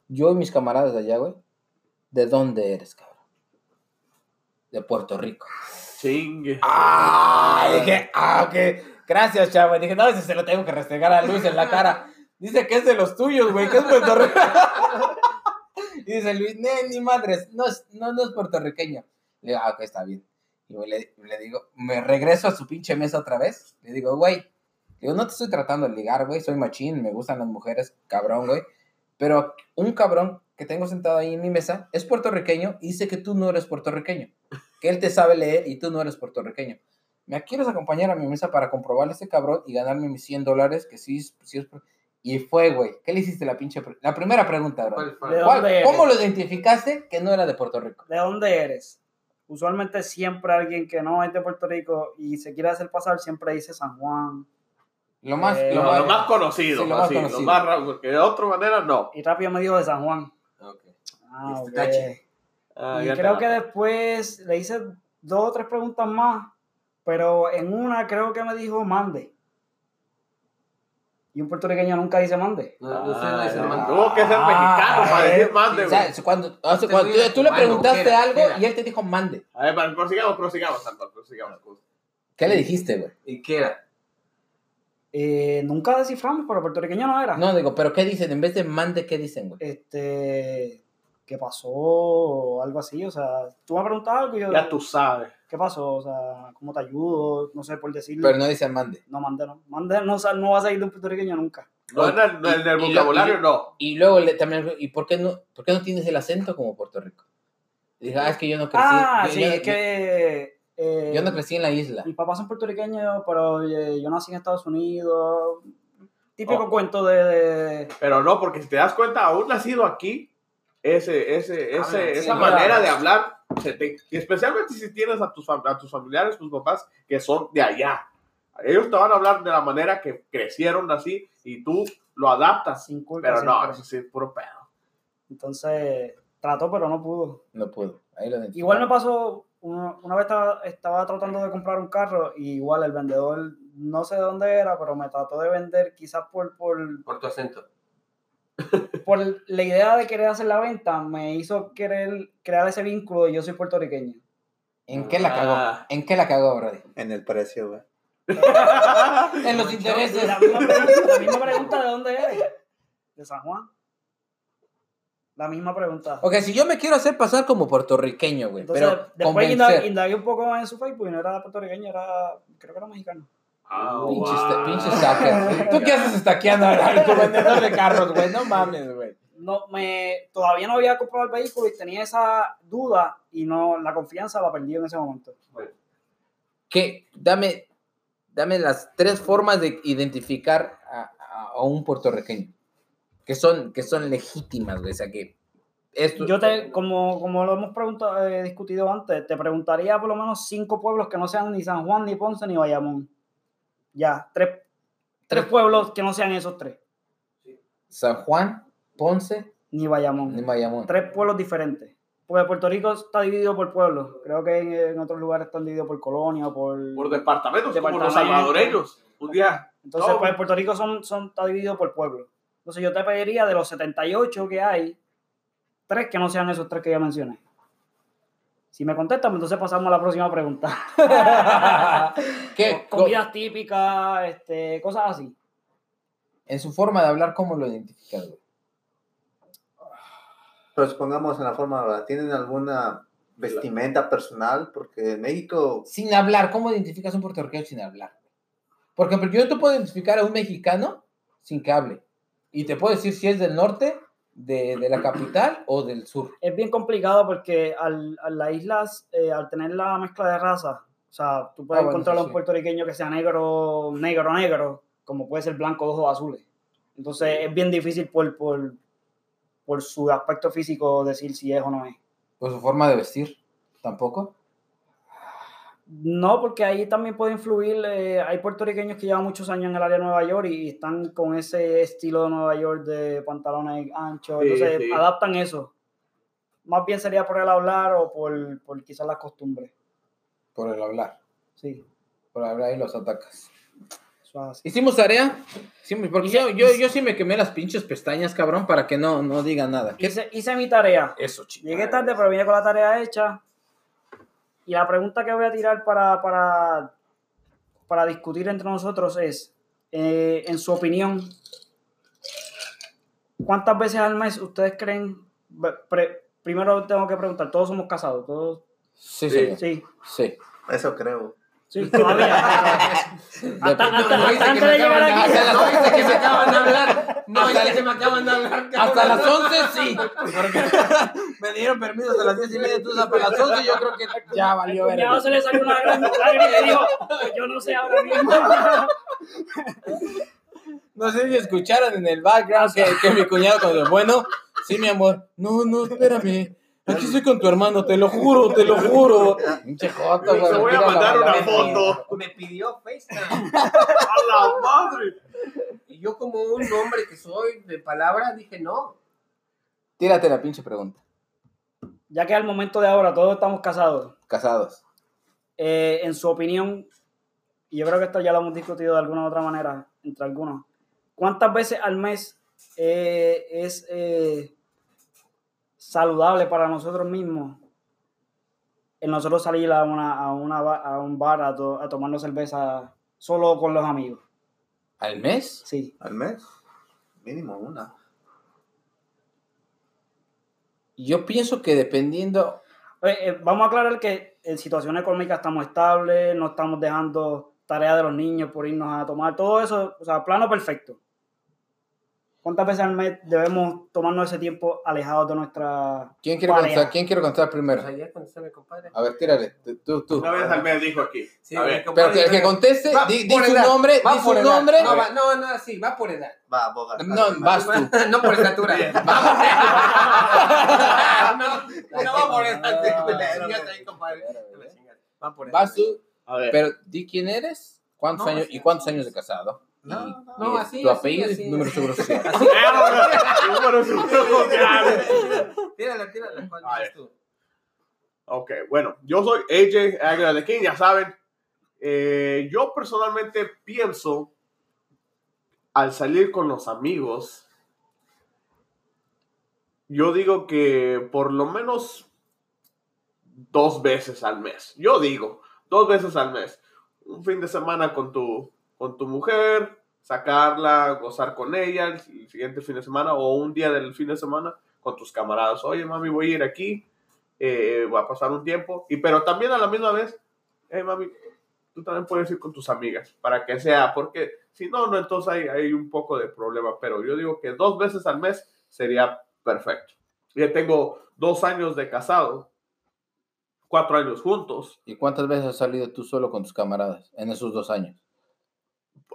Yo y mis camaradas de allá, güey. ¿De dónde eres, cabrón? De Puerto Rico. Chingue. Ah, dije, ah, ok. Gracias, chavo. Dije, no, ese se lo tengo que restregar a Luis en la cara. Dice que es de los tuyos, güey, que es Puerto Rico. y dice Luis, "Ne, ni madres, no es, no, es puertorriqueño. Le digo, ah, ok, está bien. Y le, digo, me regreso a su pinche mesa otra vez. Le digo, güey, digo, no te estoy tratando de ligar, güey, soy machín, me gustan las mujeres, cabrón, güey. Pero un cabrón que tengo sentado ahí en mi mesa es puertorriqueño y dice que tú no eres puertorriqueño que él te sabe leer y tú no eres puertorriqueño. ¿Me quieres acompañar a mi mesa para comprobarle a ese cabrón y ganarme mis 100 dólares? Que sí, sí es... por- Y fue, güey. ¿Qué le hiciste la pinche... pre- La primera pregunta, bro. ¿Cuál fue? ¿De ¿Cuál- dónde eres? ¿Cómo lo identificaste que no era de Puerto Rico? ¿De dónde eres? Usualmente siempre alguien que no es de Puerto Rico y se quiere hacer pasar siempre dice San Juan, Lo más, Eh, lo Lo, más, lo más conocido, sí, lo más así, conocido. lo más ra- porque de otra manera no. Y rápido me dijo de San Juan. Ok. Ah, Este ok. tache. Ah, y creo que después le hice dos o tres preguntas más, pero en una creo que me dijo mande. Y un puertorriqueño nunca dice mande. No, no sé, no Ah, dice. Tuvo que ser Ah, mexicano para eh, decir mande, O güey. sea, cuando, o sea, cuando güey tú, tú le preguntaste era, algo era. y él te dijo mande. A ver, prosigamos, prosigamos, Santos, prosigamos. ¿Qué le dijiste, güey? ¿Y qué era? Eh, nunca desciframos, pero puertorriqueño no era. No, digo, pero ¿qué dicen? En vez de mande, ¿qué dicen, güey? Este, ¿qué pasó? O algo así, o sea, tú me preguntas algo y yo, Ya tú sabes. ¿Qué pasó? O sea, ¿cómo te ayudo? No sé por decirlo. Pero no dicen mande. No, mande no. Mande no, va a salir de un puertorriqueño nunca. No, en el, en el Y- y lo- vocabulario y- no. Y luego le, también, ¿y por qué, no, por qué no tienes el acento como Puerto Rico? Dije, ah, es que yo no crecí. Ah, yo, sí, yo- es que... eh, yo no crecí en la isla. Mis papás son puertorriqueños, pero eh, yo nací en Estados Unidos. Típico Oh. cuento de, de- Pero no, porque si te das cuenta, aún nacido aquí, ese, ese, ese, Hablan, sí, esa manera de hablar, se te- y especialmente si tienes a tus, a tus familiares, tus papás, que son de allá. Ellos te van a hablar de la manera que crecieron así y tú lo adaptas. sin culpa. Pero no, siempre. eso sí es puro pedo. Entonces, trató, pero no pudo. No pudo. Ahí lo. Igual me pasó, una, una vez estaba, estaba tratando de comprar un carro y igual el vendedor, no sé de dónde era, pero me trató de vender quizás por, por, Por tu acento. Por la idea de querer hacer la venta, me hizo querer crear ese vínculo de yo soy puertorriqueño. ¿En qué la cagó? Ah. ¿En qué la cagó, Brody? En el precio, güey. En los intereses. La misma, pregunta, la misma pregunta de dónde eres. De San Juan. La misma pregunta. Ok, si yo me quiero hacer pasar como puertorriqueño, güey, Entonces, pero después indagué, convencer. indagué un poco en su Facebook y no era puertorriqueño, era, creo que era mexicano. Ah, Pinche, wow. pinche stacker. ¿Tú qué haces estaqueando al tu vendedor de carros, güey? No mames, güey. No, me, todavía no había comprado el vehículo y tenía esa duda y no la confianza la perdí en ese momento. ¿Qué? Dame, dame las tres formas de identificar a, a- a un puertorriqueño. Que son, que son legítimas, güey. O sea, que esto... Yo te, como, como lo hemos preguntado, eh, discutido antes, te preguntaría por lo menos cinco pueblos que no sean ni San Juan, ni Ponce, ni Bayamón. Ya, tres, tres pueblos que no sean esos tres, San Juan, Ponce, ni Bayamón. ni Bayamón. tres pueblos diferentes. Porque Puerto Rico está dividido por pueblos. Creo que en, en otros lugares están divididos por colonia o por... Por departamentos, como los salvadoreños. Un día. Entonces, No. pues Puerto Rico son, son, está dividido por pueblos. Entonces yo te pediría de los 78 que hay, tres que no sean esos tres que ya mencioné. Si me contestan, entonces pasamos a la próxima pregunta. ¿Qué? Comidas típicas, este, cosas así. En su forma de hablar, ¿cómo lo identificas, güey? Pero supongamos en la forma, ¿verdad? ¿tienen alguna vestimenta personal? Porque en México, Sin hablar, ¿cómo identificas a un puertorriqueño sin hablar? Porque yo te puedo identificar a un mexicano sin que hable. Y te puedo decir si es del norte, de, de la capital o del sur. Es bien complicado porque al, a las islas, eh, al tener la mezcla de razas, o sea, tú puedes Ah, bueno, encontrar a un sí. puertorriqueño que sea negro, negro, negro, como puede ser blanco, ojos azules. Entonces es bien difícil por, por, por su aspecto físico decir si es o no es. Por su forma de vestir, tampoco. No, porque ahí también puede influir, eh, hay puertorriqueños que llevan muchos años en el área de Nueva York y están con ese estilo de Nueva York de pantalones anchos, Sí, entonces sí. adaptan eso. Más bien sería por el hablar o por, por quizás las costumbres. Por el hablar. Sí, Por hablar y los atacas. así. ¿Hicimos tarea? Sí, porque Hice- yo, yo, hice- yo sí me quemé las pinches pestañas, cabrón, para que no, no digan nada. ¿Qué Hice, hice mi tarea. Eso, chico. Llegué tarde, pero vine con la tarea hecha. Y la pregunta que voy a tirar para, para, para discutir entre nosotros es, eh, en su opinión, ¿cuántas veces al mes ustedes creen? pre- primero tengo que preguntar, todos somos casados, todos. Sí, Sí. Sí, Sí. eso creo. Sí, todavía. hasta, hasta- hasta No viste que antes me de llegar aquí. hasta las- viste que se acaban de hablar. No, Hasta que se me acaban de hablar. Hasta las 11 sí. Porque me dieron permiso hasta las 10 y media, entonces hasta las 11 yo creo que ya valió ver. se le salió una gran lágrima y dijo, "Pues yo no sé ahora mismo. No sé si escucharon en el background que, que mi cuñado cuando bueno, sí mi amor, no, no, espérame. Aquí estoy con tu hermano, te lo juro, te lo juro. Pinche joto, Te güey, voy a mandar una foto. Me pidió FaceTime. ¡A la madre! un hombre que soy de palabra, dije no. Tírate la pinche pregunta. Ya que al momento de ahora todos estamos casados, Casados. eh, en su opinión, y yo creo que esto ya lo hemos discutido de alguna u otra manera entre algunos, ¿cuántas veces al mes eh, es eh, saludable para nosotros mismos el nosotros salir a, una, a, una a un bar a, to- a tomarnos cerveza solo con los amigos? ¿Al mes? Sí. ¿Al mes? Mínimo una. Yo pienso que dependiendo. Eh, eh, vamos a aclarar que en situación económica estamos estables, no estamos dejando tareas de los niños por irnos a tomar, todo eso, o sea, plano perfecto. ¿Cuántas veces al mes debemos tomarnos ese tiempo alejados de nuestra ¿Quién quiere pareja? contestar? ¿Quién quiere contestar primero? A ver, tírale. Tú, tú. Una vez al mes dijo aquí. Sí, a ver, compadre, Pero que el que conteste, Va di, di por su edad, nombre, va di su por edad. nombre. No, va- no, no, sí, va por edad. Va, Bogart. No, vas tú. no por estatura. no, no va por estatura. Va por edad. Vas tú, a ver. pero di quién eres, cuántos No, años y cuántos años de casado. No, Y- no, y así, tu así, apellido así. número de seguro social. Número social. Tírala, tírala. ¿Cuál A dices ver. tú? Ok, bueno, yo soy AJ Águila de King, ya saben. Eh, yo personalmente pienso, al salir con los amigos, yo digo que por lo menos dos veces al mes. Yo digo, dos veces al mes. Un fin de semana con tu, con tu mujer, sacarla, gozar con ella el siguiente fin de semana o un día del fin de semana con tus camaradas. Oye, mami, voy a ir aquí eh, va a pasar un tiempo, y pero también a la misma vez, hey mami, tú también puedes ir con tus amigas, para que sea, porque si no, no, entonces hay, hay un poco de problema, pero yo digo que dos veces al mes sería perfecto. Ya tengo dos años de casado, cuatro años juntos, ¿Y cuántas veces has salido tú solo con tus camaradas en esos dos años?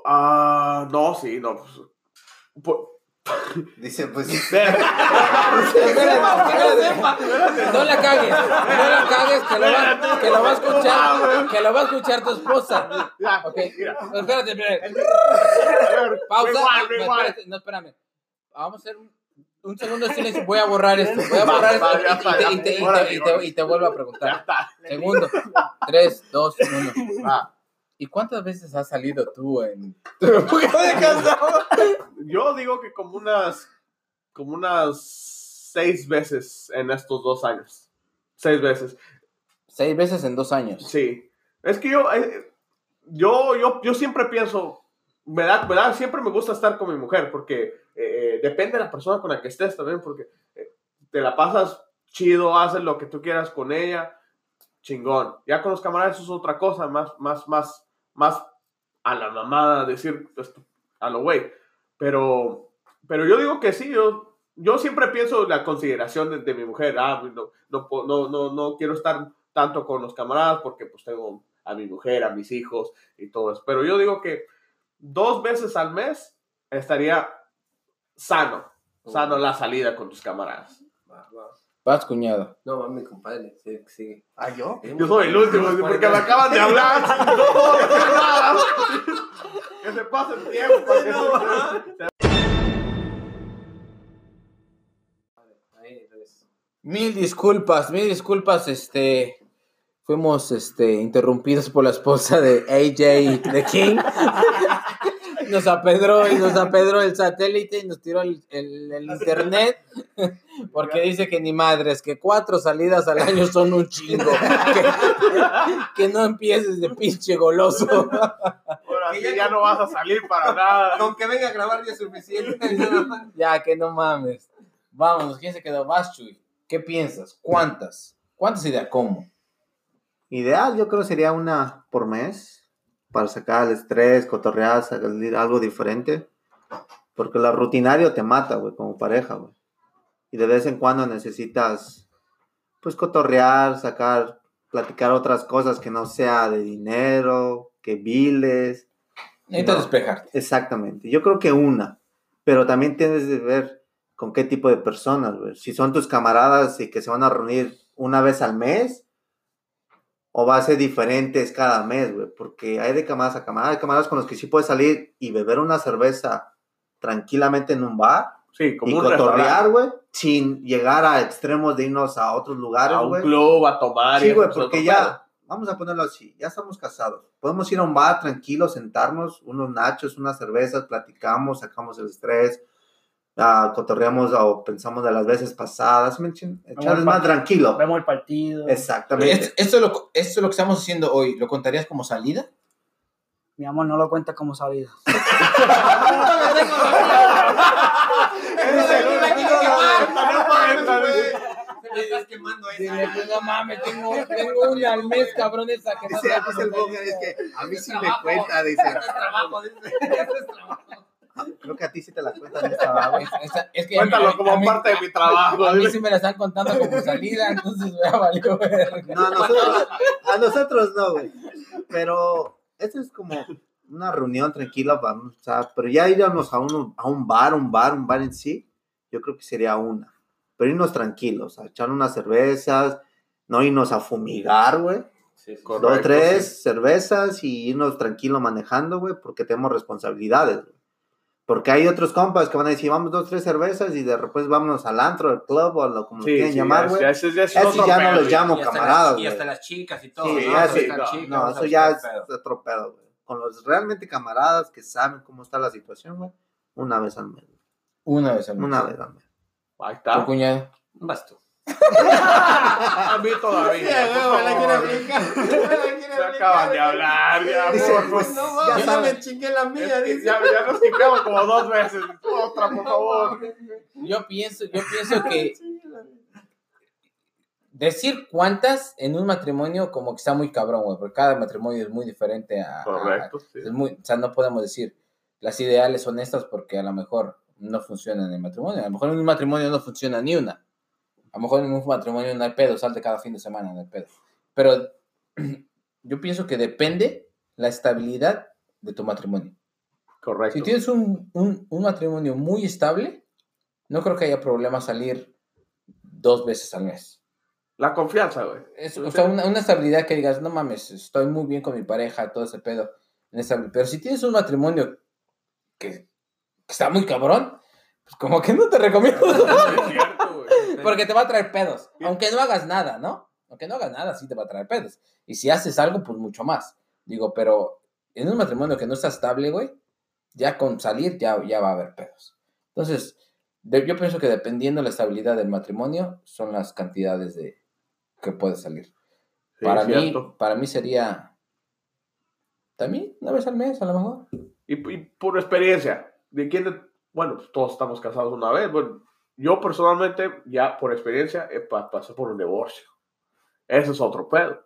Ah, no, sí, no, pues, Dice, pues. No la cagues, no la cagues, que lo va, que lo va a escuchar, que lo va a escuchar tu esposa. Ok, espérate, espérate. Pausa. No, espérate, no, espérame. Vamos a hacer un, un segundo de silencio. Voy a borrar esto. Voy a Va, borrar va, esto y, te, vuelvo a preguntar. Segundo. Tres, dos, uno. Ah, ¿Y cuántas veces has salido tú en Yo digo que como unas, como unas seis veces en estos dos años. Seis veces. Seis veces en dos años. Sí. Es que yo, eh, yo, yo, yo siempre pienso, me da, me da- siempre me gusta estar con mi mujer porque eh, depende de la persona con la que estés también, porque eh, te la pasas chido, haces lo que tú quieras con ella, chingón. Ya con los camaradas eso es otra cosa, más, más, más, más a la mamada, decir esto, a lo güey. Pero, pero yo digo que sí, yo, yo siempre pienso en la consideración de, de mi mujer. Ah, no, no, po- no, no, no quiero estar tanto con los camaradas porque pues tengo a mi mujer, a mis hijos y todo eso. Pero yo digo que dos veces al mes estaría sano, sano la salida con tus camaradas. Va, va. Vas, cuñado. No, va mi compadre. Sí, sí. ¿Ah, yo? Yo soy el último, porque me acaban de hablar. Que se pase el tiempo. Mil disculpas, mil disculpas, este. Fuimos este, interrumpidos por la esposa de AJ The King. Nos apedró y nos apedró el satélite y nos tiró el, el- el internet. Porque dice que ni madres, que cuatro salidas al año son un chingo. Que, que no empieces de pinche goloso. Ahora sí ya no vas a salir para nada. Con que venga a grabar ya es suficiente. Ya, que no mames. Vámonos, ¿quién se quedó? Vas, Chuy. ¿Qué piensas? ¿Cuántas? ¿Cuántas de cómo? Ideal, yo creo sería una por mes para sacar el estrés, cotorrear, salir algo diferente. Porque lo rutinario te mata, güey, como pareja, güey. Y de vez en cuando necesitas, pues, cotorrear, sacar, platicar otras cosas que no sea de dinero, que biles. Necesitas No. despejarte. Exactamente. Yo creo que una. Pero también tienes de ver con qué tipo de personas, güey. Si son tus camaradas y que se van a reunir una vez al mes, o va a ser diferentes cada mes, güey. Porque hay de camaradas a camaradas. Hay camaradas con los que sí puedes salir y beber una cerveza tranquilamente en un bar Sí, como y un cotorrear, güey, sin llegar a, güey, extremos de irnos a otros lugares, A un güey. club, a tomar. Sí, güey, porque ya, vamos a ponerlo así, ya estamos casados. Podemos ir a un bar tranquilo, sentarnos, unos nachos, unas cervezas, platicamos, sacamos el estrés, ah, cotorreamos o pensamos de las veces pasadas, ¿me más tranquilo. Vemos el partido. Exactamente. Esto, esto, lo, esto lo que estamos haciendo hoy, ¿lo contarías como salida? Mi amor, no lo cuentas como salida. Me estás quemando esa. Dile, no mames, tengo, tengo una al mes, cabrón, esa que no Dice, sabe dice el cómo Boga, salida. es que a mí sí me cuenta, dice. Ese es trabajo, dice. Ese es trabajo. Creo que a ti sí te la cuentan esta güey. Es, esa- es que a mí- Cuéntalo como mí- parte de mi trabajo. A mí sí me la están contando como salida, entonces me ha valido ver. No, a nosotros, a nosotros no, güey. Pero esto es como una reunión tranquila, vamos, o sea, pero ya irnos a un, a un bar, un bar, un bar en sí, yo creo que sería una. Pero irnos tranquilos, a echar unas cervezas, no irnos a fumigar, güey. Sí, Dos, tres sí. cervezas y irnos tranquilo manejando, güey, porque tenemos responsabilidades, güey. Porque hay otros compas que van a decir, vamos dos, tres cervezas y de repente vámonos al antro, al club o a lo como lo Sí, quieran sí, llamar, güey. Eso ya no los llamo camaradas, Y hasta las chicas y todo. Sí, ¿no? ya sí, no, chicas, No, o eso ya es otro pedo, güey. Con los realmente camaradas que saben cómo está la situación, güey. Una vez al mes. Una vez al mes. Una vez al mes. Ahí Tu está. cuñado. Vas tú. A mí todavía. por favor. Se acaban de hablar. Ya, Dice, por pues, favor. ya ya me chingué la Es mía, que dice. ya, ya nos quitamos como dos veces. Otra, por favor. Yo pienso, yo pienso que decir cuántas en un matrimonio como que está muy cabrón, güey, porque cada matrimonio es muy diferente a... a- Correcto, sí. es muy, o sea, no podemos decir las ideales son estas porque a lo mejor no funcionan en el matrimonio. A lo mejor en un matrimonio no funciona ni una. A lo mejor en un matrimonio no hay pedo, salte cada fin de semana, no hay pedo. Pero yo pienso que depende la estabilidad de tu matrimonio. Correcto. Si tienes un, un- un matrimonio muy estable, no creo que haya problema salir dos veces al mes. La confianza, güey. Es- o sea, una, una estabilidad que digas, no mames, estoy muy bien con mi pareja, todo ese pedo. inestable". Pero si tienes un matrimonio que, que está muy cabrón, pues como que no te recomiendo. Porque te va a traer pedos. Aunque no hagas nada, ¿no? Aunque no hagas nada, sí te va a traer pedos. Y si haces algo, pues mucho más. Digo, pero en un matrimonio que no está estable, güey, ya con salir ya, ya va a haber pedos. Entonces, de- yo pienso que dependiendo la estabilidad del matrimonio, son las cantidades de que puede salir. Sí, para, mí, para mí sería también una vez al mes, a lo mejor. Y, y por experiencia, ¿de quién? de- bueno, pues todos estamos casados una vez. Bueno, yo personalmente, ya por experiencia, pa- pasé por un divorcio. Eso es otro pedo.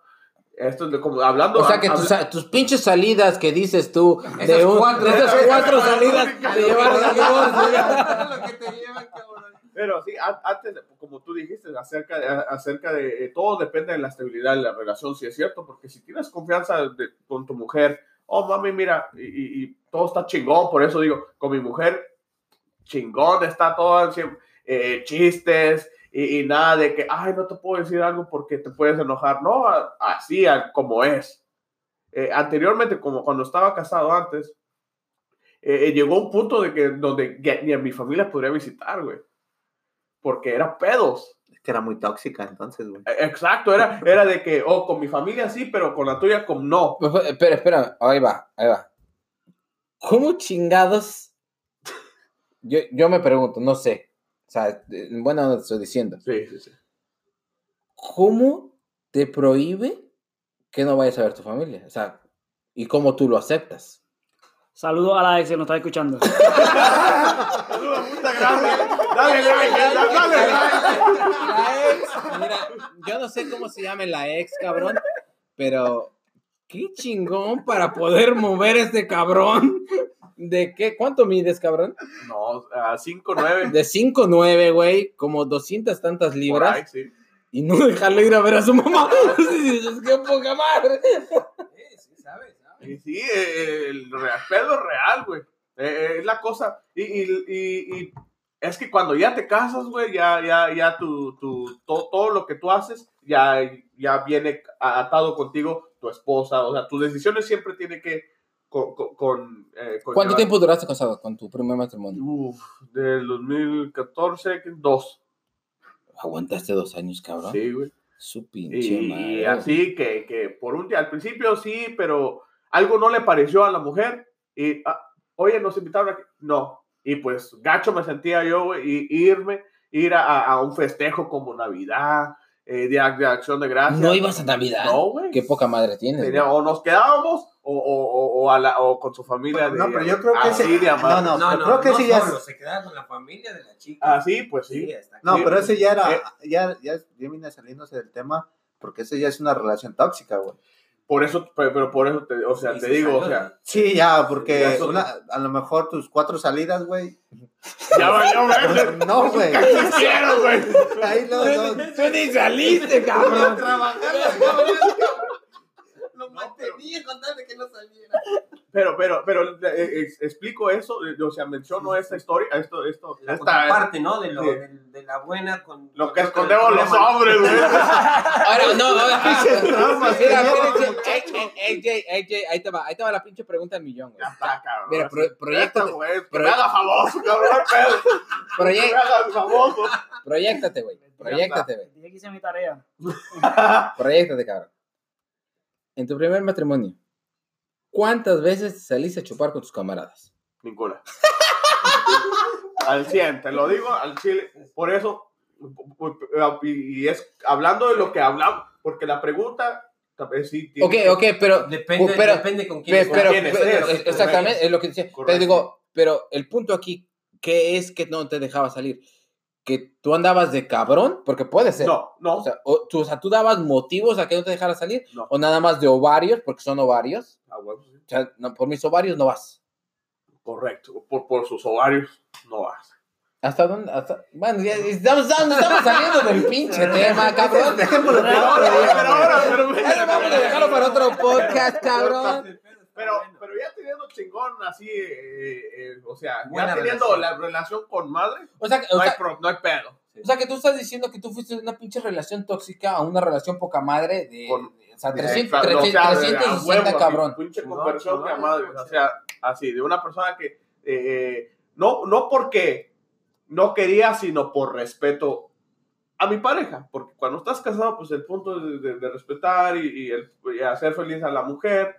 Esto es de como hablando. O sea que tus, tus pinches salidas que dices tú, de, Esas un- cuatro. de esas cuatro salidas te llevaron al divorcio. lo que te lleva, cabrón. Pero sí, an- antes, de- como tú dijiste, acerca de, acerca de eh, todo depende de la estabilidad de la relación, si es cierto, porque si tienes confianza de- con tu mujer, oh mami, mira, y, y- y todo está chingón, por eso digo, con mi mujer, chingón, está todo, siempre, eh, chistes y, y nada de que, ay, no te puedo decir algo porque te puedes enojar, no, así como es. Eh, anteriormente, como cuando estaba casado antes, eh, eh, llegó un punto de que donde ni a mi familia podría visitar, güey porque era pedos. Es que era muy tóxica entonces, güey. E- Exacto, era, era de que, oh, con mi familia sí, pero con la tuya como no. Espera, espera, ahí va, ahí va. ¿Cómo chingados? Yo, yo me pregunto, no sé. O sea, onda te estoy diciendo. Sí, sí, sí. ¿Cómo te prohíbe que no vayas a ver tu familia? O sea, ¿y cómo tú lo aceptas? Saludos a la ex que nos está escuchando. Muchas gracias. Dale, like, dale, dale, like. La ex, mira, yo no sé cómo se llame la ex, cabrón, pero qué chingón para poder mover este cabrón. ¿De qué? ¿Cuánto mides, cabrón? No, a 5, 9. De 5'9, güey, como 200 tantas libras. sí. Y no dejarle ir a ver a su mamá. Dices, qué poca madre. Sí, sí, sabes, sabes. Y sí, eh, el real, pedo real, güey. Eh, eh, es la cosa. Y, y, y, y es que cuando ya te casas, güey, ya, ya, ya tu, tu, todo, todo lo que tú haces ya, ya viene atado contigo tu esposa. O sea, tus decisiones siempre tienen que con, con, con, eh, fue ¿Cuánto llevar- tiempo duraste casado con tu primer matrimonio? Uf, del 2014, que dos. Aguantaste dos años, cabrón. Sí, güey. Su pinche Y, madre. así que, que por un día, al principio sí, pero algo no le pareció a la mujer. Y, ah, oye, nos invitaron aquí. No. Y pues gacho me sentía yo, güey, y irme, ir a, a un festejo como Navidad, eh, día de acción de gracias. ¿No ibas a Navidad? No, güey. Qué poca madre tienes. Tenía- o nos quedábamos o, o, o, o a la- o con su familia. No, de- pero yo creo que así ese- de no, No, no, creo que no sí ya es- solo, se quedaba con la familia de la chica. Pues sí. Sí, hasta No, Sí. pero ese ya era, Eh. ya, ya, ya viene saliéndose del tema, porque ese ya es una relación tóxica, güey. Por eso, pero, pero por eso, te, o sea, te se digo, o salió sea, Sí, ya, porque Ya una, a lo mejor tus cuatro salidas, güey. ya valió, güey. No, güey. Quiero, güey. Ahí no, no. Tú ni saliste, cabrón. Lo No, mantenía con tal de que no saliera. Pero, pero, pero, eh, ex- explico eso, eh, o sea, menciono esta historia, esto, esto, La esta, contraparte, ¿no? De, lo, sí. de, de la buena con... lo que escondemos los hombres, güey. Ahora, no, que Mira, ahí te va, ahí te va la pinche pregunta del millón, güey. Ya está, cabrón. Mira, pro- proyectate, güey, que me haga famoso, cabrón, no pedo. Que me proye- haga famoso. proyectate, güey. Proyectate, güey. Dije que hice mi tarea. Proyectate, cabrón. En tu primer matrimonio, ¿cuántas veces saliste a chupar con tus camaradas? Ninguna. al 100, te lo digo, al chile. Por eso, y es hablando de lo que hablamos, porque la pregunta sí Ok, ok, pero. Depende, pero, depende con quién pero, estés. quién pero- es- con quién exactamente, es lo que decía. Pero digo, pero el punto aquí, ¿qué es que no te dejaba salir? Que tú andabas de cabrón, porque puede ser. No, no, O sea, o, tú, o sea, tú dabas motivos a que no te dejara salir, No. o nada más de ovarios, porque son ovarios. Ah, bueno, sí. O sea, no, por mis ovarios no vas. correcto. Por, por sus ovarios, no vas. ¿Hasta dónde? Hasta... Bueno, ya estamos, estamos, saliendo del pinche tema, cabrón. Dejémoslo Pero para ahora, otro día, pero ahora, pero, vamos a dejarlo para otro podcast, cabrón. Pero, pero ya teniendo chingón así, eh, eh, o sea, Buena ya teniendo relación. la relación con madre, O sea, no o hay, sea, pro- no hay pedo. o sea, que tú estás diciendo que tú fuiste de una pinche relación tóxica a una relación poca madre de... Con- o sea, Eh, 300, claro, o sea, 300, de- a 360, huevo, así, cabrón. Pinche Chingón, conversión de chingón, madre. O sea, así, de una persona que eh, no, no porque no quería, sino por respeto a mi pareja. Porque cuando estás casado, pues el punto de, de- de respetar y, y el- y hacer feliz a la mujer,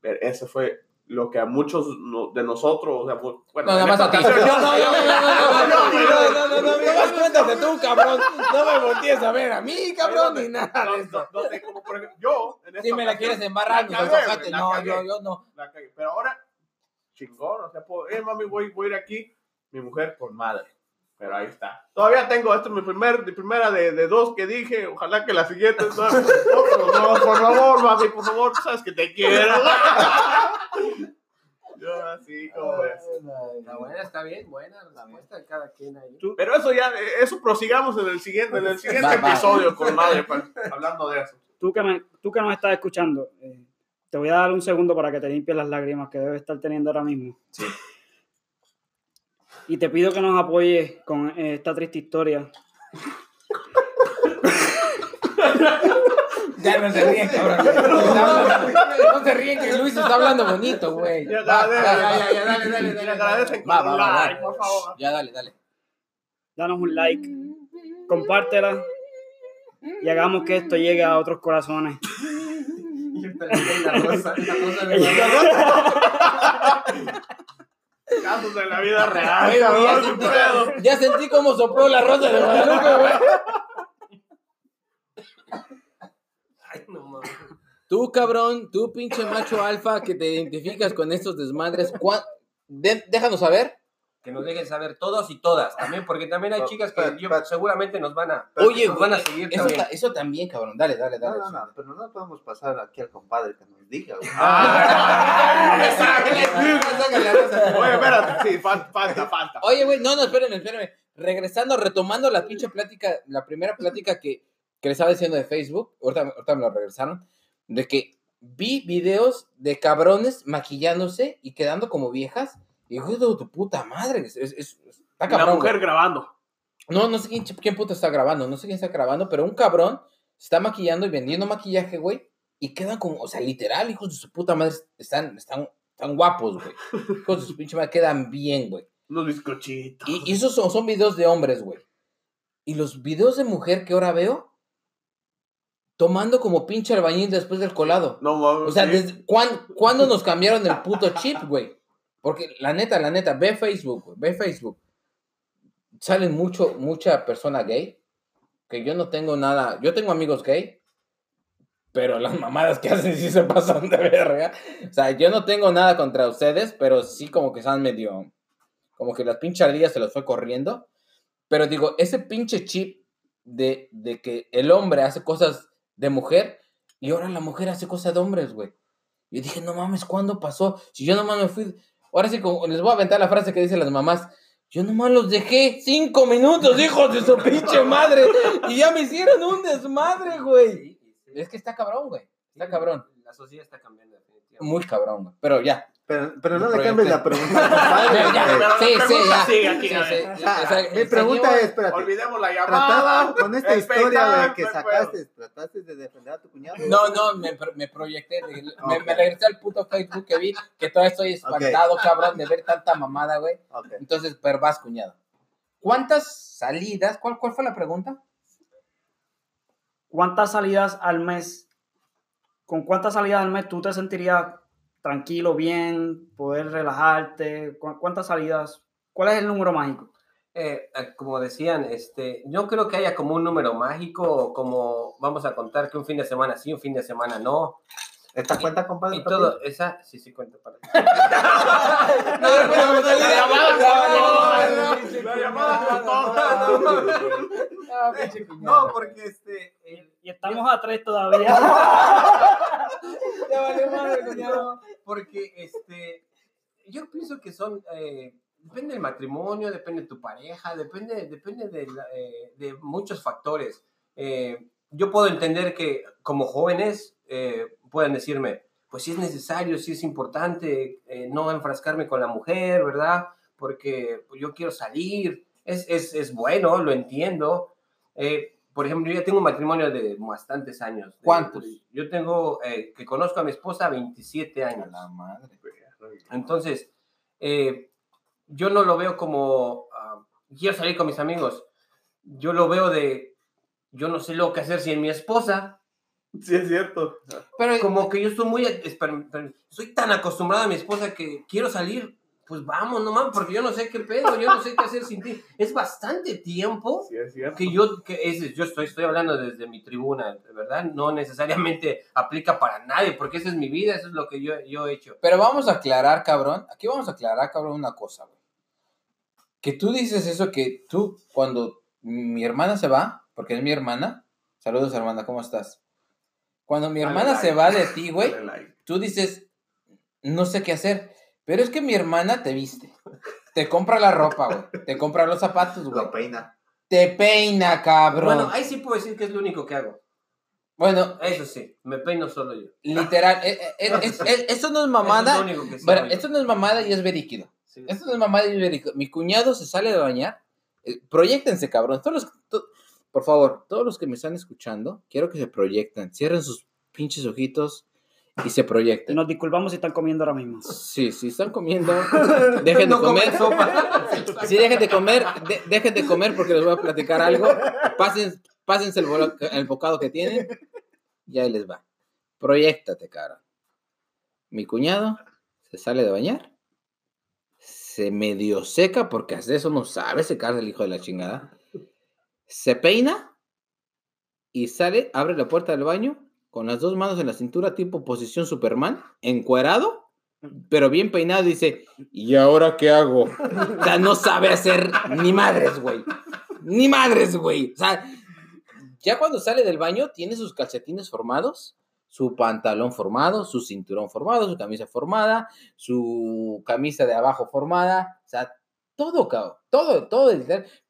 pero ese fue lo que a muchos de nosotros, o sea, bueno, No, nada más a ti. No, no, no, no, no, no, no, no, güey, no, no, no, no, no, más cuéntate tú, cabrón. No me voltees a ver a mí, cabrón, ni nada no, eso. no, como por ejemplo, yo, Si me la quieres embarrar, pues No, yo, yo no. Pero ahora, chingón, o sea, eh, mami, voy, voy a ir aquí, mi mujer con madre. Pero ahí está. Todavía tengo, esta es mi, primer, mi primera de, de dos que dije, ojalá que la siguiente. No, no, no, por favor, mami, por favor, tú sabes que te quiero. Yo así como ves. Está buena, está bien, buena respuesta de cada quien ahí. Pero eso ya, eso prosigamos en el siguiente, en el siguiente Va, va. episodio con madre, pa- hablando de eso. Tú que, me- tú que nos estás escuchando, eh, te voy a dar un segundo para que te limpies las lágrimas que debes estar teniendo ahora mismo. Sí. Y te pido que nos apoyes con eh, esta triste historia. Ya no se ríen, cabrón. No se ríen que Luis está hablando bonito, güey. Ya, dale, ya, ya, ya, dale, dale, dale. Va, va, va, like, va. por favor. Ya, dale, dale. Danos un like, compártela y hagamos que esto llegue a otros corazones. La rosa, la rosa de la- Casos de la vida real, ya, sentí, ya sentí sopló la rosa de Guadalupe, güey. Ay, no mames. Tú, cabrón, tú, pinche macho alfa que te identificas con estos desmadres, ¿cuán- de- déjanos saber. Que nos dejen saber todos y todas también, porque también hay chicas que yo- seguramente nos van a, Oye, nos van a seguir eso, también. ta- eso también, cabrón. Dale, dale, No, dale. no, no, pero no podemos pasar aquí al compadre que nos diga, güey. Ah. Oye, espérate, sí, falta, falta, falta. Oye, güey, no, no, espérenme, espérenme. Regresando, retomando la pinche plática, la primera plática que, que les estaba diciendo de Facebook, ahorita, ahorita me lo regresaron, de que vi videos de cabrones maquillándose y quedando como viejas. Y hijo de tu puta madre, es, es- es- está la cabrón. mujer güey. grabando. No, no sé quién, quién puta está grabando, no sé quién está grabando, pero un cabrón se está maquillando y vendiendo maquillaje, güey, y quedan como, o sea, literal, hijos de su puta madre, están, están Están guapos, güey. Hijos de su pinche madre, quedan bien, güey. Los bizcochitos. Y, y esos son, son videos de hombres, güey. Y los videos de mujer que ahora veo, tomando como pinche albañil después del colado. No mames. O sea, sí. ¿desde cuán- ¿cuándo nos cambiaron el puto chip, güey? Porque la neta, la neta, ve Facebook, ve Facebook. Salen mucho, mucha persona gay, que yo no tengo nada, yo tengo amigos gay, pero las mamadas que hacen sí se pasan de verga. O sea, yo no tengo nada contra ustedes, pero sí como que están medio, como que las pinches ardillas se los fue corriendo. Pero digo, ese pinche chip de, de que el hombre hace cosas de mujer y ahora la mujer hace cosas de hombres, güey. Yo dije, no mames, ¿cuándo pasó? Si yo nomás me fui. Ahora sí, como, les voy a aventar la frase que dicen las mamás. Yo nomás los dejé cinco minutos, hijos de su pinche madre. Y ya me hicieron un desmadre, güey. Es que está cabrón, güey. Está cabrón. La sociedad está cambiando. Muy cabrón, güey. Pero ya. Pero, pero no le cambies la pregunta. sí, sí, ya. sigue aquí, Sí, a sí. ver. O sea, Mi pregunta señor- es, espérate, Olvidemos la trataba llamada. con esta historia de que sacaste, trataste de defender a tu cuñado. No, no, me, me proyecté. me, me regresé al puto Facebook que vi, que todavía estoy espantado, cabrón, de ver tanta mamada, güey. Entonces, pero vas, cuñado. ¿Cuántas salidas? ¿Cuál, ¿Cuál fue la pregunta? ¿Cuántas salidas al mes? ¿Con cuántas salidas al mes tú te sentirías tranquilo, bien, poder relajarte? ¿Cu- ¿Cuántas salidas? ¿Cuál es el número mágico? Eh, eh, como decían, este, yo creo que haya como un número mágico, como vamos a contar que un fin de semana sí, un fin de semana no. ¿Esta cuenta, compadre? Y todo, esa, sí, sí cuenta para La llamada No, porque este, eh, Y estamos a tres todavía. Ya valió madre, cuñado. porque este, yo pienso que son, eh, depende del matrimonio, depende de tu pareja, depende, depende de, la- eh, de muchos factores. Eh, yo puedo entender que como jóvenes eh, pueden decirme, pues si es necesario, si es importante eh, no enfrascarme con la mujer, ¿verdad? Porque yo quiero salir, es, es, es bueno, lo entiendo. Eh, por ejemplo, yo ya tengo un matrimonio de bastantes años. De- ¿Cuántos? Yo tengo, eh, que conozco a mi esposa, 27 años. La madre. Entonces, eh, yo no lo veo como, ah, quiero salir con mis amigos. Yo lo veo de, yo no sé lo que hacer sin mi esposa. Sí, es cierto. Pero, Como que yo estoy muy, soy tan acostumbrado a mi esposa que quiero salir, pues vamos, no mames, porque yo no sé qué pedo, yo no sé qué hacer sin ti. Es bastante tiempo Sí, es cierto. que yo, que es, yo estoy, estoy hablando desde mi tribuna, ¿verdad? No necesariamente aplica para nadie, porque esa es mi vida, eso es lo que yo, yo he hecho. pero vamos a aclarar, cabrón. Aquí vamos a aclarar, cabrón, una cosa, güey. Que tú dices eso que tú, cuando mi hermana se va, porque es mi hermana, saludos hermana, ¿cómo estás? Cuando mi Dale hermana like. se va de ti, güey, like. tú dices, no sé qué hacer. Pero es que mi hermana te viste. Te compra la ropa, güey. Te compra los zapatos, güey. Lo peina. Te peina, cabrón. Bueno, Bueno, ahí sí puedo decir que es lo único que hago. Eso sí, me peino solo yo. literal. eh, eh, eh, es- es- esto no es mamada. Eso es lo único que sí Bueno, esto no es mamada y es veríquido. Sí. Esto no es mamada y es veríquido. Mi cuñado se sale de bañar. Eh, proyectense, cabrón. Todos los, to- por favor, todos los que me están escuchando, quiero que se proyecten. Cierren sus pinches ojitos y se proyecten. Nos disculpamos si están comiendo ahora mismo. Sí, si están comiendo, dejen de No comer. comen sopa. Si dejen de comer, de- dejen de comer porque les voy a platicar algo. Pasen, pásense el, el bocado que tienen y ahí les va. Proyectate, cara. Mi cuñado se sale de bañar, se medio seca porque hace eso no sabe secarse el hijo de la chingada. Se peina y sale, abre la puerta del baño con las dos manos en la cintura, tipo posición Superman, encuerado, pero bien peinado, dice, ¿y ahora qué hago? O sea, no sabe hacer ni madres, güey. Ni madres, güey. O sea, ya cuando sale del baño, tiene sus calcetines formados, su pantalón formado, su cinturón formado, su camisa formada, su camisa de abajo formada. O sea, todo, cabrón. Todo, todo.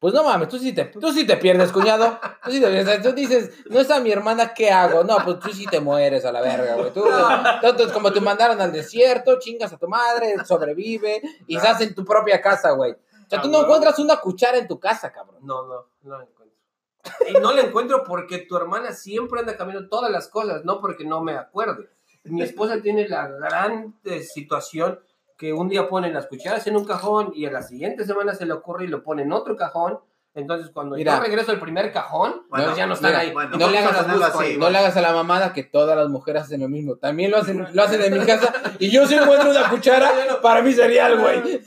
Pues no mames, tú sí te, tú sí te pierdes, cuñado. Tú sí te pierdes. Tú dices, no está mi hermana, ¿qué hago? No, pues tú sí te mueres a la verga, güey. Tú, entonces, como te mandaron al desierto, chingas a tu madre, sobrevive y estás en tu propia casa, güey. O sea, tú no encuentras una cuchara en tu casa, cabrón. No, no, no la encuentro. Y no la encuentro porque tu hermana siempre anda cambiando todas las cosas, no porque no me acuerde. mi esposa tiene la gran eh, situación que un día pone las cucharas en un cajón y a la siguiente semana se le ocurre y lo pone en otro cajón. Entonces, cuando Mira. yo regreso al primer cajón, Bueno, pues ya no están mira, ahí. bueno, no le hagas a las ponerlo busco así, ahí. No le hagas a la mamada que todas las mujeres hacen lo mismo. También lo hacen, lo hacen en mi casa. Y yo si encuentro una cuchara para mi cereal, güey.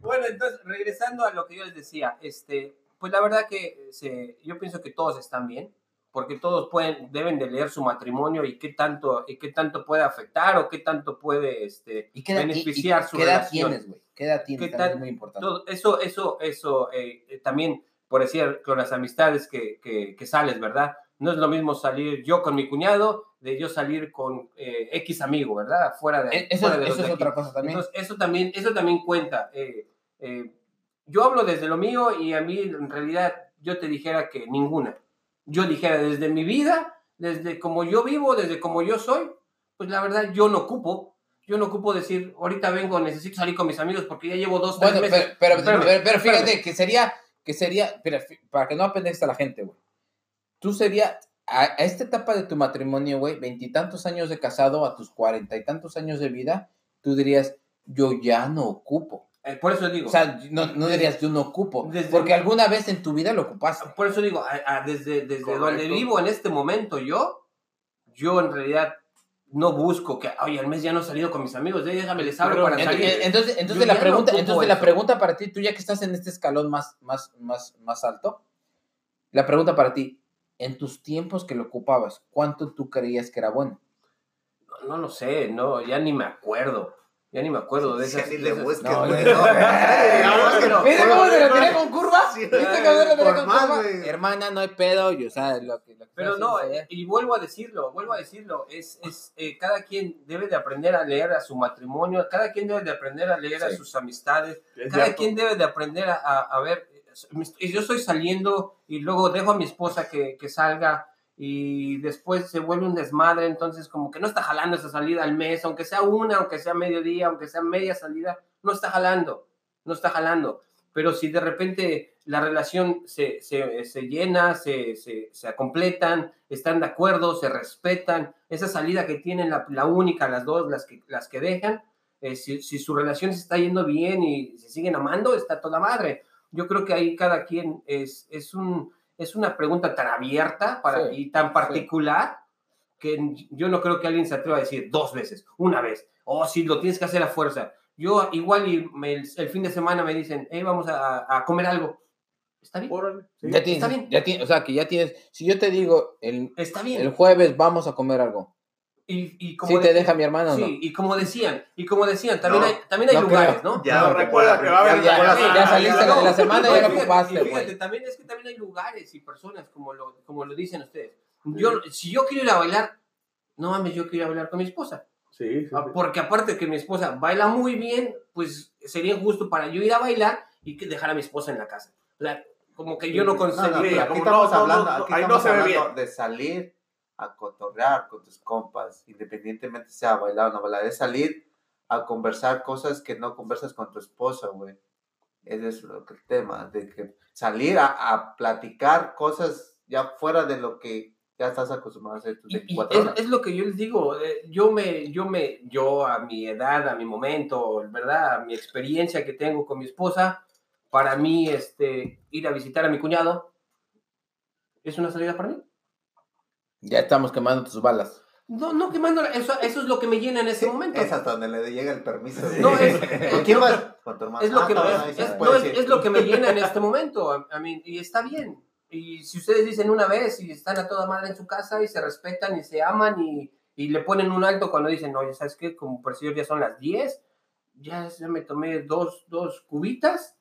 Bueno, entonces, regresando a lo que yo les decía, este, pues la verdad que se, yo pienso que todos están bien, porque todos pueden, deben de leer su matrimonio y qué tanto, y qué tanto puede afectar o qué tanto puede este, ¿Y edad, beneficiar y- y su qué edad relación. tienes, güey? ¿Qué edad tienes? ¿Qué También tal? Es muy importante. Todo eso, eso, eso, eh, eh, también, por decir, con las amistades que, que, que sales, ¿verdad? No es lo mismo salir yo con mi cuñado de yo salir con eh, X amigo, ¿verdad? Fuera de, Eh, Eso, fuera de eso es de otra cosa también. Entonces, eso también, eso también cuenta. Eh, eh, yo hablo desde lo mío y a mí en realidad yo te dijera que ninguna. Yo dijera desde mi vida, desde como yo vivo, desde como yo soy, pues la verdad yo no ocupo. Yo no ocupo decir, ahorita vengo, necesito salir con mis amigos porque ya llevo dos, tres Bueno, meses. pero, pero, Espérame, pero- pero fíjate espérame. que sería, que sería, fi- para que no apendejes a la gente, güey. Tú sería, a, a esta etapa de tu matrimonio, güey, veintitantos años de casado a tus cuarenta y tantos años de vida, tú dirías, yo ya no ocupo. Eh, por eso digo, O sea, no, no dirías, yo no ocupo. Desde- porque alguna vez en tu vida lo ocupaste. por eso digo, a- a- desde, desde Correcto. donde vivo en este momento yo, yo en realidad no busco que, oye, al mes ya no he salido con mis amigos, déjame les hablo Pero para Ent- salir. en- Entonces, entonces la no pregunta, entonces la pregunta para ti, tú ya que estás en este escalón más, más, más, más alto, la pregunta para ti, en tus tiempos que lo ocupabas, ¿cuánto tú creías que era bueno? No, no lo sé, no, ya ni me acuerdo. Ya ni me acuerdo de Ya esas. ni de le busques, No, güey. no. No, pero- ¿Viste cómo se la tiré con curva? ¿Viste cómo se tiré con más, curva? Hermana, no hay pedo, yo, o sea, lo que... Lo que Pero no, eh, y vuelvo a decirlo, vuelvo a decirlo, es, es eh, cada quien debe de aprender a leer a su matrimonio, cada quien debe de aprender a leer a sus amistades, Es cada cierto. quien debe de aprender a, a- a ver, y yo estoy saliendo y luego dejo a mi esposa que, que salga y después se vuelve un desmadre, entonces como que no está jalando esa salida al mes, aunque sea una, aunque sea mediodía, aunque sea media salida, no está jalando, no está jalando. Pero si de repente la relación se, se, se llena, se, se, se completan, están de acuerdo, se respetan, esa salida que tienen, la, la única, las dos, las que, las que dejan, eh, si, si su relación se está yendo bien y se siguen amando, está toda madre. Yo creo que ahí cada quien es, es, un, es una pregunta tan abierta para, Sí, y tan particular que yo no creo que alguien se atreva a decir dos veces, una vez, o si lo tienes que hacer a fuerza. Yo igual y me- el, el fin de semana me dicen, hey, vamos a, a comer algo. Está bien, Órale, sí. Ya tienes, está bien. ya tienes, o sea, que ya tienes, si yo te digo, el, está bien. el jueves vamos a comer algo, y, y como ¿sí te de- deja mi hermano o no? Sí, y como decían, y como decían, también No, hay, también hay no lugares, creo. ¿no? Ya, No, recuerda que va a haber- Ya, ya, Sí, ya saliste no, la, la semana no, y ya ocupaste, y fíjate, güey. también es que también hay lugares y personas como lo, como lo dicen ustedes. Yo, si yo quiero ir a bailar, no mames, yo quiero ir a bailar con mi esposa. Sí, sí, Ah, sí. Porque aparte de que mi esposa baila muy bien, pues sería injusto para yo ir a bailar y que dejar a mi esposa en la casa. Sea, como que yo no No, no, conseguiría. pero aquí estamos hablando, no, aquí ahí no estamos se ve hablando bien. de salir a cotorrear con tus compas, independientemente sea bailar o no bailar, es salir a conversar cosas que no conversas con tu esposa, güey. Ese es lo que el tema, de que salir a, a platicar cosas ya fuera de lo que ya estás acostumbrado a hacer tus Y- y 24 es, es lo que yo les digo, eh, yo me, yo me, yo a mi edad, a mi momento, ¿verdad? A mi experiencia que tengo con mi esposa, para mí, este, ir a visitar a mi cuñado es una salida para mí. Ya estamos quemando tus balas. No, no quemando, eso, eso es lo que me llena en ese Sí, momento. Es hasta donde le llega el permiso. No, es- ¿Con quién vas? Con tu hermano. Es lo, Ah, que, no, es, no, es- lo que me llena en este momento. A, a mí, y está bien. Y si ustedes dicen una vez y están a toda madre en su casa y se respetan y se aman y, y le ponen un alto cuando dicen, oye, ¿sabes qué? Como por si ya son las 10, ya, ya me tomé dos, dos cubitas,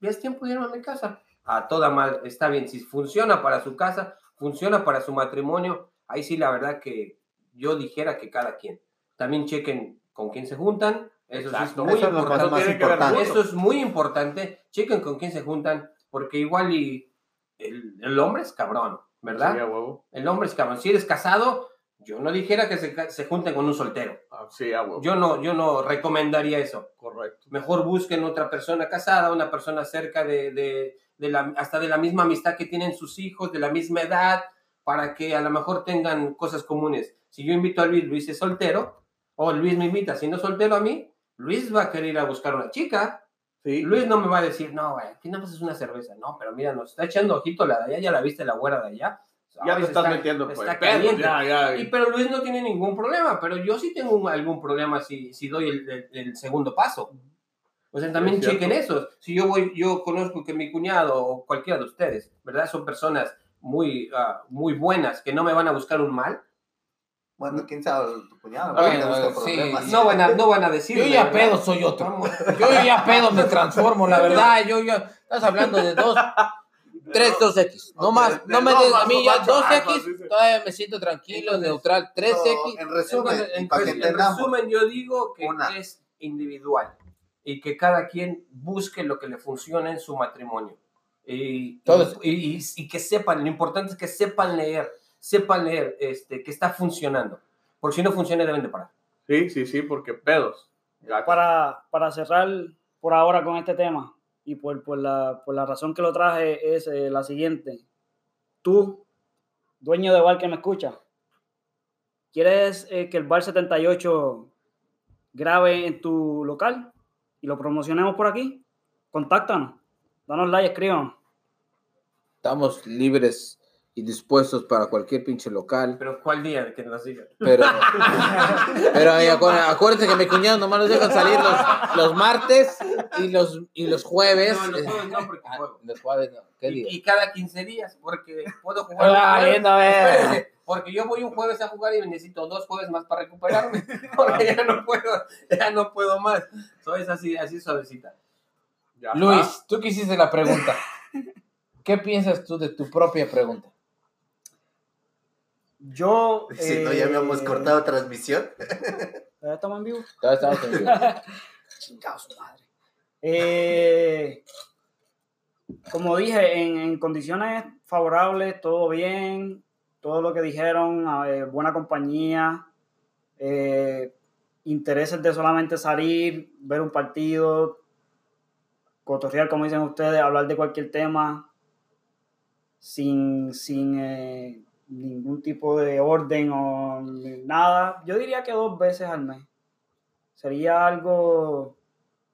ya es tiempo de irme a mi casa. A toda madre, está bien. Si funciona para su casa, funciona para su matrimonio, ahí sí la verdad que yo dijera que cada quien. También chequen con quién se juntan. Eso sí es Exacto. muy Eso importante. más importante. Eso es muy importante. Chequen con quién se juntan, porque igual y el, el hombre es cabrón, ¿verdad? Sí, a huevo. El hombre es cabrón. Si eres casado, yo no dijera que se, se junten con un soltero. Ah, sí, a huevo. Yo no, yo no recomendaría eso. Correcto. Mejor busquen otra persona casada, una persona cerca de, de, de la, hasta de la misma amistad que tienen sus hijos, de la misma edad, para que a lo mejor tengan cosas comunes. Si yo invito a Luis, Luis es soltero, o Luis me invita siendo soltero a mí, Luis va a querer ir a buscar una chica. Sí. Luis no me va a decir, no, güey, aquí nada más es una cerveza. No, pero mira, nos está echando ojito la de allá, ya la viste la güera de allá. ya Ay, te se estás está- metiendo pues, está caliente. ya, ya. Y, pero Luis no tiene ningún problema, pero yo sí tengo un- algún problema si, si doy el, el- el segundo paso. O sea, también Es chequen eso. Si yo voy, yo conozco que mi cuñado o cualquiera de ustedes, ¿verdad? Son personas muy, ah, muy buenas que no me van a buscar un mal. Bueno, quién sabe, tu cuñado. Bueno, le busca sí. No van a, no van a decir. Yo ya pedo soy otro. Yo ya pedo me transformo, la verdad. Yo ya. Estás hablando de dos. Tres 2X. No más. No me no des a mí no ya macho, alfa, 2X. dice. Todavía me siento tranquilo, neutral. 3X. En resumen, Bueno, en, resumen, yo digo que Una. es individual y que cada quien busque lo que le funcione en su matrimonio. Y, Todos. y, y- y que sepan, lo importante es que sepan leer, sepan leer este, que está funcionando. Porque si no funciona, deben de parar. Sí, sí, sí, porque pedos. Para, para cerrar por ahora con este tema y por, por, la, por la razón que lo traje es eh, la siguiente. Tú, dueño de bar que me escucha, ¿quieres eh, que el bar 78 grabe en tu local y lo promocionemos por aquí? Contáctanos, danos like, escríbanos. Estamos libres y dispuestos para cualquier pinche local. Pero ¿cuál día que nos digan? Pero, pero ahí acu- acuérdense que mi cuñado nomás nos dejan salir los, los martes y los, y los jueves. No, los jueves no, porque Ah, juego. los jueves no. ¿Qué Y, día? y cada 15 días, porque puedo jugar. Hola, jueves. lindo, a ver. Espérese, Porque yo voy un jueves a jugar y necesito dos jueves más para recuperarme. Porque ya no puedo, ya no puedo más. So, es así, así suavecita. ya. Luis, tú que hiciste la pregunta. ¿Qué piensas tú de tu propia pregunta? Yo... Si no, ya habíamos eh, cortado transmisión. ¿Ya estamos en vivo? Todavía estamos en vivo. Chingado su madre. Eh, como dije, en, en condiciones favorables, todo bien, todo lo que dijeron, eh, buena compañía, eh, intereses de solamente salir, ver un partido, cotorrear, como dicen ustedes, hablar de cualquier tema, sin, sin eh, ningún tipo de orden o nada. Yo diría que dos veces al mes. Sería algo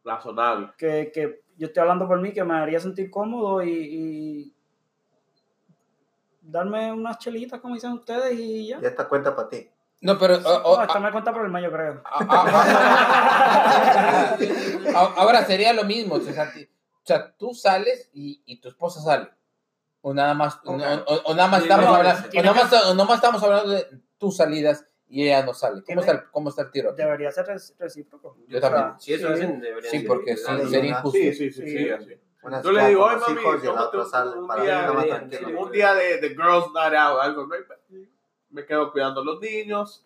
Razonable. que, que yo estoy hablando por mí, que me haría sentir cómodo y, y darme unas chelitas, como dicen ustedes, y ya. Ya está cuenta para ti. No, pero o- o- No, esta me cuenta por el medio, creo. ahora sería lo mismo. O sea, o sea, tú sales y, y tu esposa sale. O nada más, o, o- o nada más Sí, estamos no, hablando, o nada más, nada más estamos hablando de tus salidas y ella no sale. ¿Cómo está, el- cómo está el tiro? aquí? Debería ser recíproco. Yo también. O sea, Si eso sí. hacen, deberían Sí, porque sí, sería injusto. Sí, sí, sí, sí, Sí. Una Yo le digo, ay, mami, tómate un- un para día de- tranquilo. Un día de, de Girls Night Out, algo. Me, me quedo cuidando a los niños.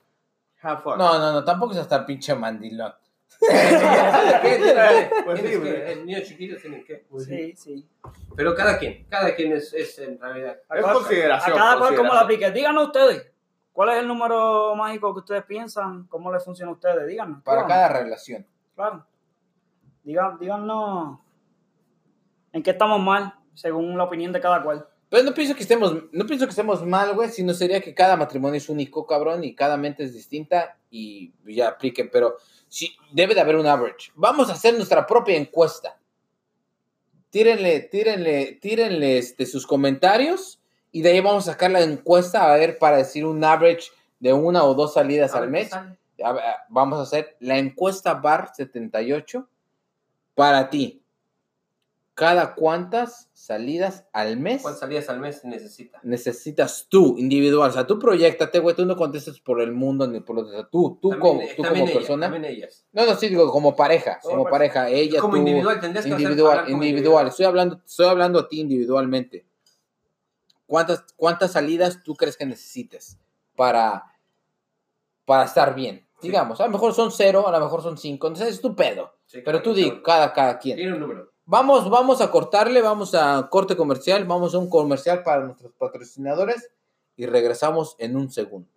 Have fun. No, no, no, tampoco es hasta el pinche mandilón. ¿Qué? ¿Tiene- Pues sí, el niño chiquito tiene que. Sí, sí. Pero cada quien, cada quien es, es en realidad. A Es cada- consideración, A cada cual como la consideración. aplique. Díganos ustedes. ¿Cuál es el número mágico que ustedes piensan? ¿Cómo les funciona a ustedes? Díganos. Para díganos. cada relación. Claro. Digan, díganos en qué estamos mal, según la opinión de cada cual. Pero no pienso que estemos, no pienso que estemos mal, güey, sino sería que cada matrimonio es único, cabrón, y cada mente es distinta y ya apliquen, pero sí, debe de haber un average. Vamos a hacer nuestra propia encuesta. Tírenle, tírenle, tírenle este, sus comentarios y de ahí vamos a sacar la encuesta a ver para decir un average de una o dos salidas A al mes. sale. Vamos a hacer la encuesta bar 78 para ti. ¿Cada cuántas salidas al mes ¿Cuántas salidas al mes necesita? necesitas tú, individual? O sea, tú proyectate, güey, tú no contestes por el mundo ni por los... o sea, tú, tú También- como, eh, tú como ella, persona. También ellas. No, no, sí, digo, como pareja, Como como pareja, ella, Como tú, individual, tendrías que hacer- individual, individual. Estoy hablando, estoy hablando a ti individualmente. ¿Cuántas, cuántas salidas tú crees que necesites para, para estar bien? Sí. Digamos, a lo mejor son cero, a lo mejor son cinco, entonces es tu pedo. Sí, Pero claro, tú di, cada, cada quien. Tiene un número. Vamos, vamos a cortarle, vamos a corte comercial, vamos a un comercial para nuestros patrocinadores y regresamos en un segundo.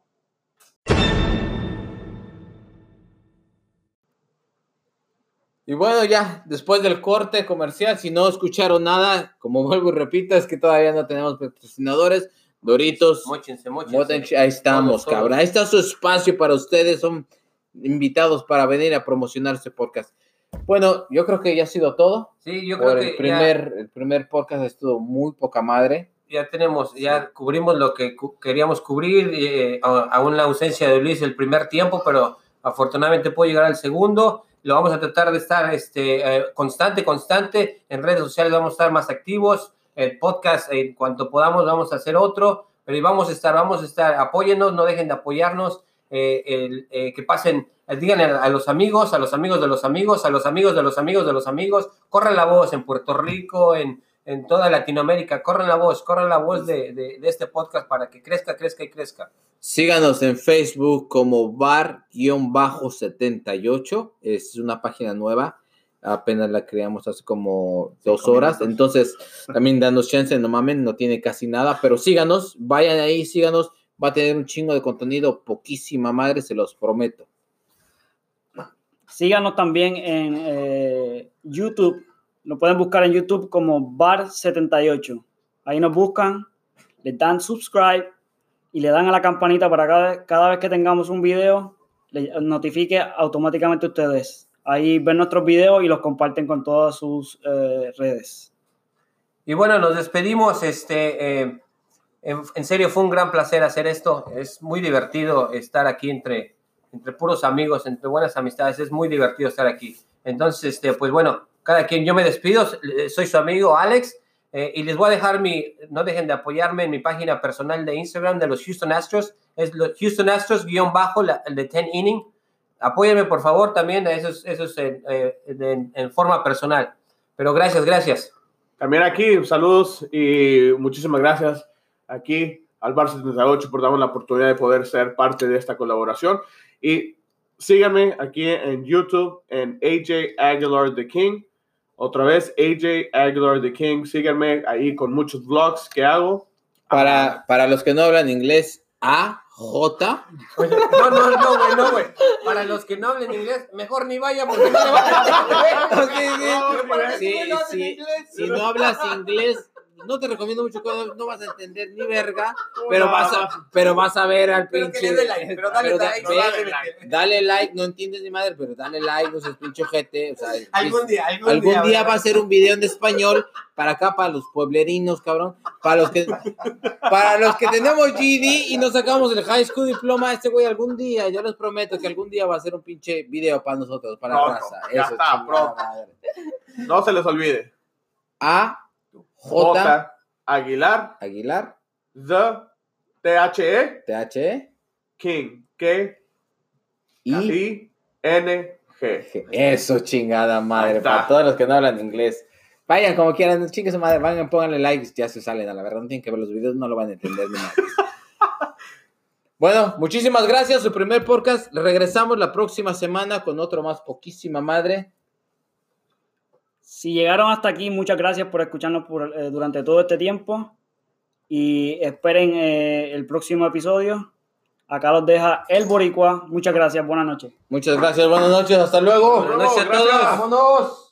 Y bueno, ya después del corte comercial, si no escucharon nada, como vuelvo y repito, es que todavía no tenemos patrocinadores. Doritos. Móchense, Mótense, móchense. ahí estamos, cabrón. Ahí está su espacio para ustedes. Son invitados para venir a promocionar este podcast. Bueno, yo creo que ya ha sido todo. Sí, yo creo Por que el ya- primer, el primer podcast estuvo muy poca madre. ya tenemos, ya cubrimos lo que cu- queríamos cubrir, eh, aún la ausencia de Luis el primer tiempo, pero afortunadamente puedo llegar al segundo. Lo vamos a tratar de estar este, eh, constante, constante. En redes sociales vamos a estar más activos. El podcast, en cuanto podamos, vamos a hacer otro. Pero vamos a estar, vamos a estar. Apóyennos, no dejen de apoyarnos. Eh, el, eh, que pasen, eh, digan a, a los amigos, a los amigos de los amigos, a los amigos de los amigos de los amigos. Corran la voz en Puerto Rico, en, en toda Latinoamérica. Corran la voz, corran la voz de, de- de este podcast para que crezca, crezca y crezca. Síganos en Facebook como bar-78. Es una página nueva. Apenas la creamos hace como dos Cinco horas. minutos. Entonces, también danos chance, no mamen, no tiene casi nada. Pero síganos, vayan ahí, síganos. Va a tener un chingo de contenido, poquísima madre, se los prometo. Síganos también en eh, YouTube. Lo pueden buscar en YouTube como Bar78. Ahí nos buscan, le dan subscribe y le dan a la campanita para cada, cada vez que tengamos un video, le notifique automáticamente a ustedes. Ahí ven nuestros videos y los comparten con todas sus eh, redes. Y bueno, nos despedimos. Este, eh, en, serio, fue un gran placer hacer esto. Es muy divertido estar aquí entre, entre puros amigos, entre buenas amistades. Es muy divertido estar aquí. Entonces, este, pues bueno, cada quien, yo me despido. Eh, Soy su amigo Alex. eh, y les voy a dejar mi, no dejen de apoyarme en mi página personal de Instagram de los Houston Astros. Es los Houston Astros guion bajo, la- el de 10 inning. Apóyenme, por favor, también. Eso es, eso eh, en- en forma personal. Pero gracias, gracias. También aquí, saludos y muchísimas gracias aquí al Bar 78 por darnos la oportunidad de poder ser parte de esta colaboración. Y síganme aquí en YouTube en AJ Aguilar The King. Otra vez, AJ Aguilar The King. Síganme ahí con muchos vlogs que hago. Para, para los que no hablan inglés, A, J. Oye, no, no, no, güey, no, güey. Para los que no hablen inglés, mejor ni vaya porque no le van a entender. Sí, sí, si no hablas inglés, no te recomiendo mucho, cuando no vas a entender ni verga, pero vas a, pero vas a ver al pinche. like, pero dale pero da- like, ve- dale like. dale like, no entiendes ni madre, pero dale like, no seas pinche ojete. O sea, Algún día, algún, algún día va a ser un video en español para acá, para los pueblerinos, cabrón. Para los que, para los que tenemos GD y nos sacamos el high school diploma, este güey algún día, yo les prometo que algún día va a ser un pinche video para nosotros, para la Pronto, raza. ya Eso, está, chingada pronto. madre. No se les olvide. A, J, J. Aguilar, Aguilar, The, T-H-E, T-H, King, K, I, N, G. Eso, chingada madre, para todos los que no hablan inglés. Vayan como quieran, chingue su madre, vayan, pónganle likes, ya se salen a la verdad, no tienen que ver los videos, no lo van a entender ni madre. Bueno, muchísimas gracias, su primer podcast. Regresamos la próxima semana con otro más poquísima madre. Si llegaron hasta aquí, muchas gracias por escucharnos por, eh, durante todo este tiempo y esperen eh, el próximo episodio. Acá los deja el Boricua. Muchas gracias, buenas noches. Muchas gracias, buenas noches, hasta luego. Buenas noches a Gracias. todos. Vámonos.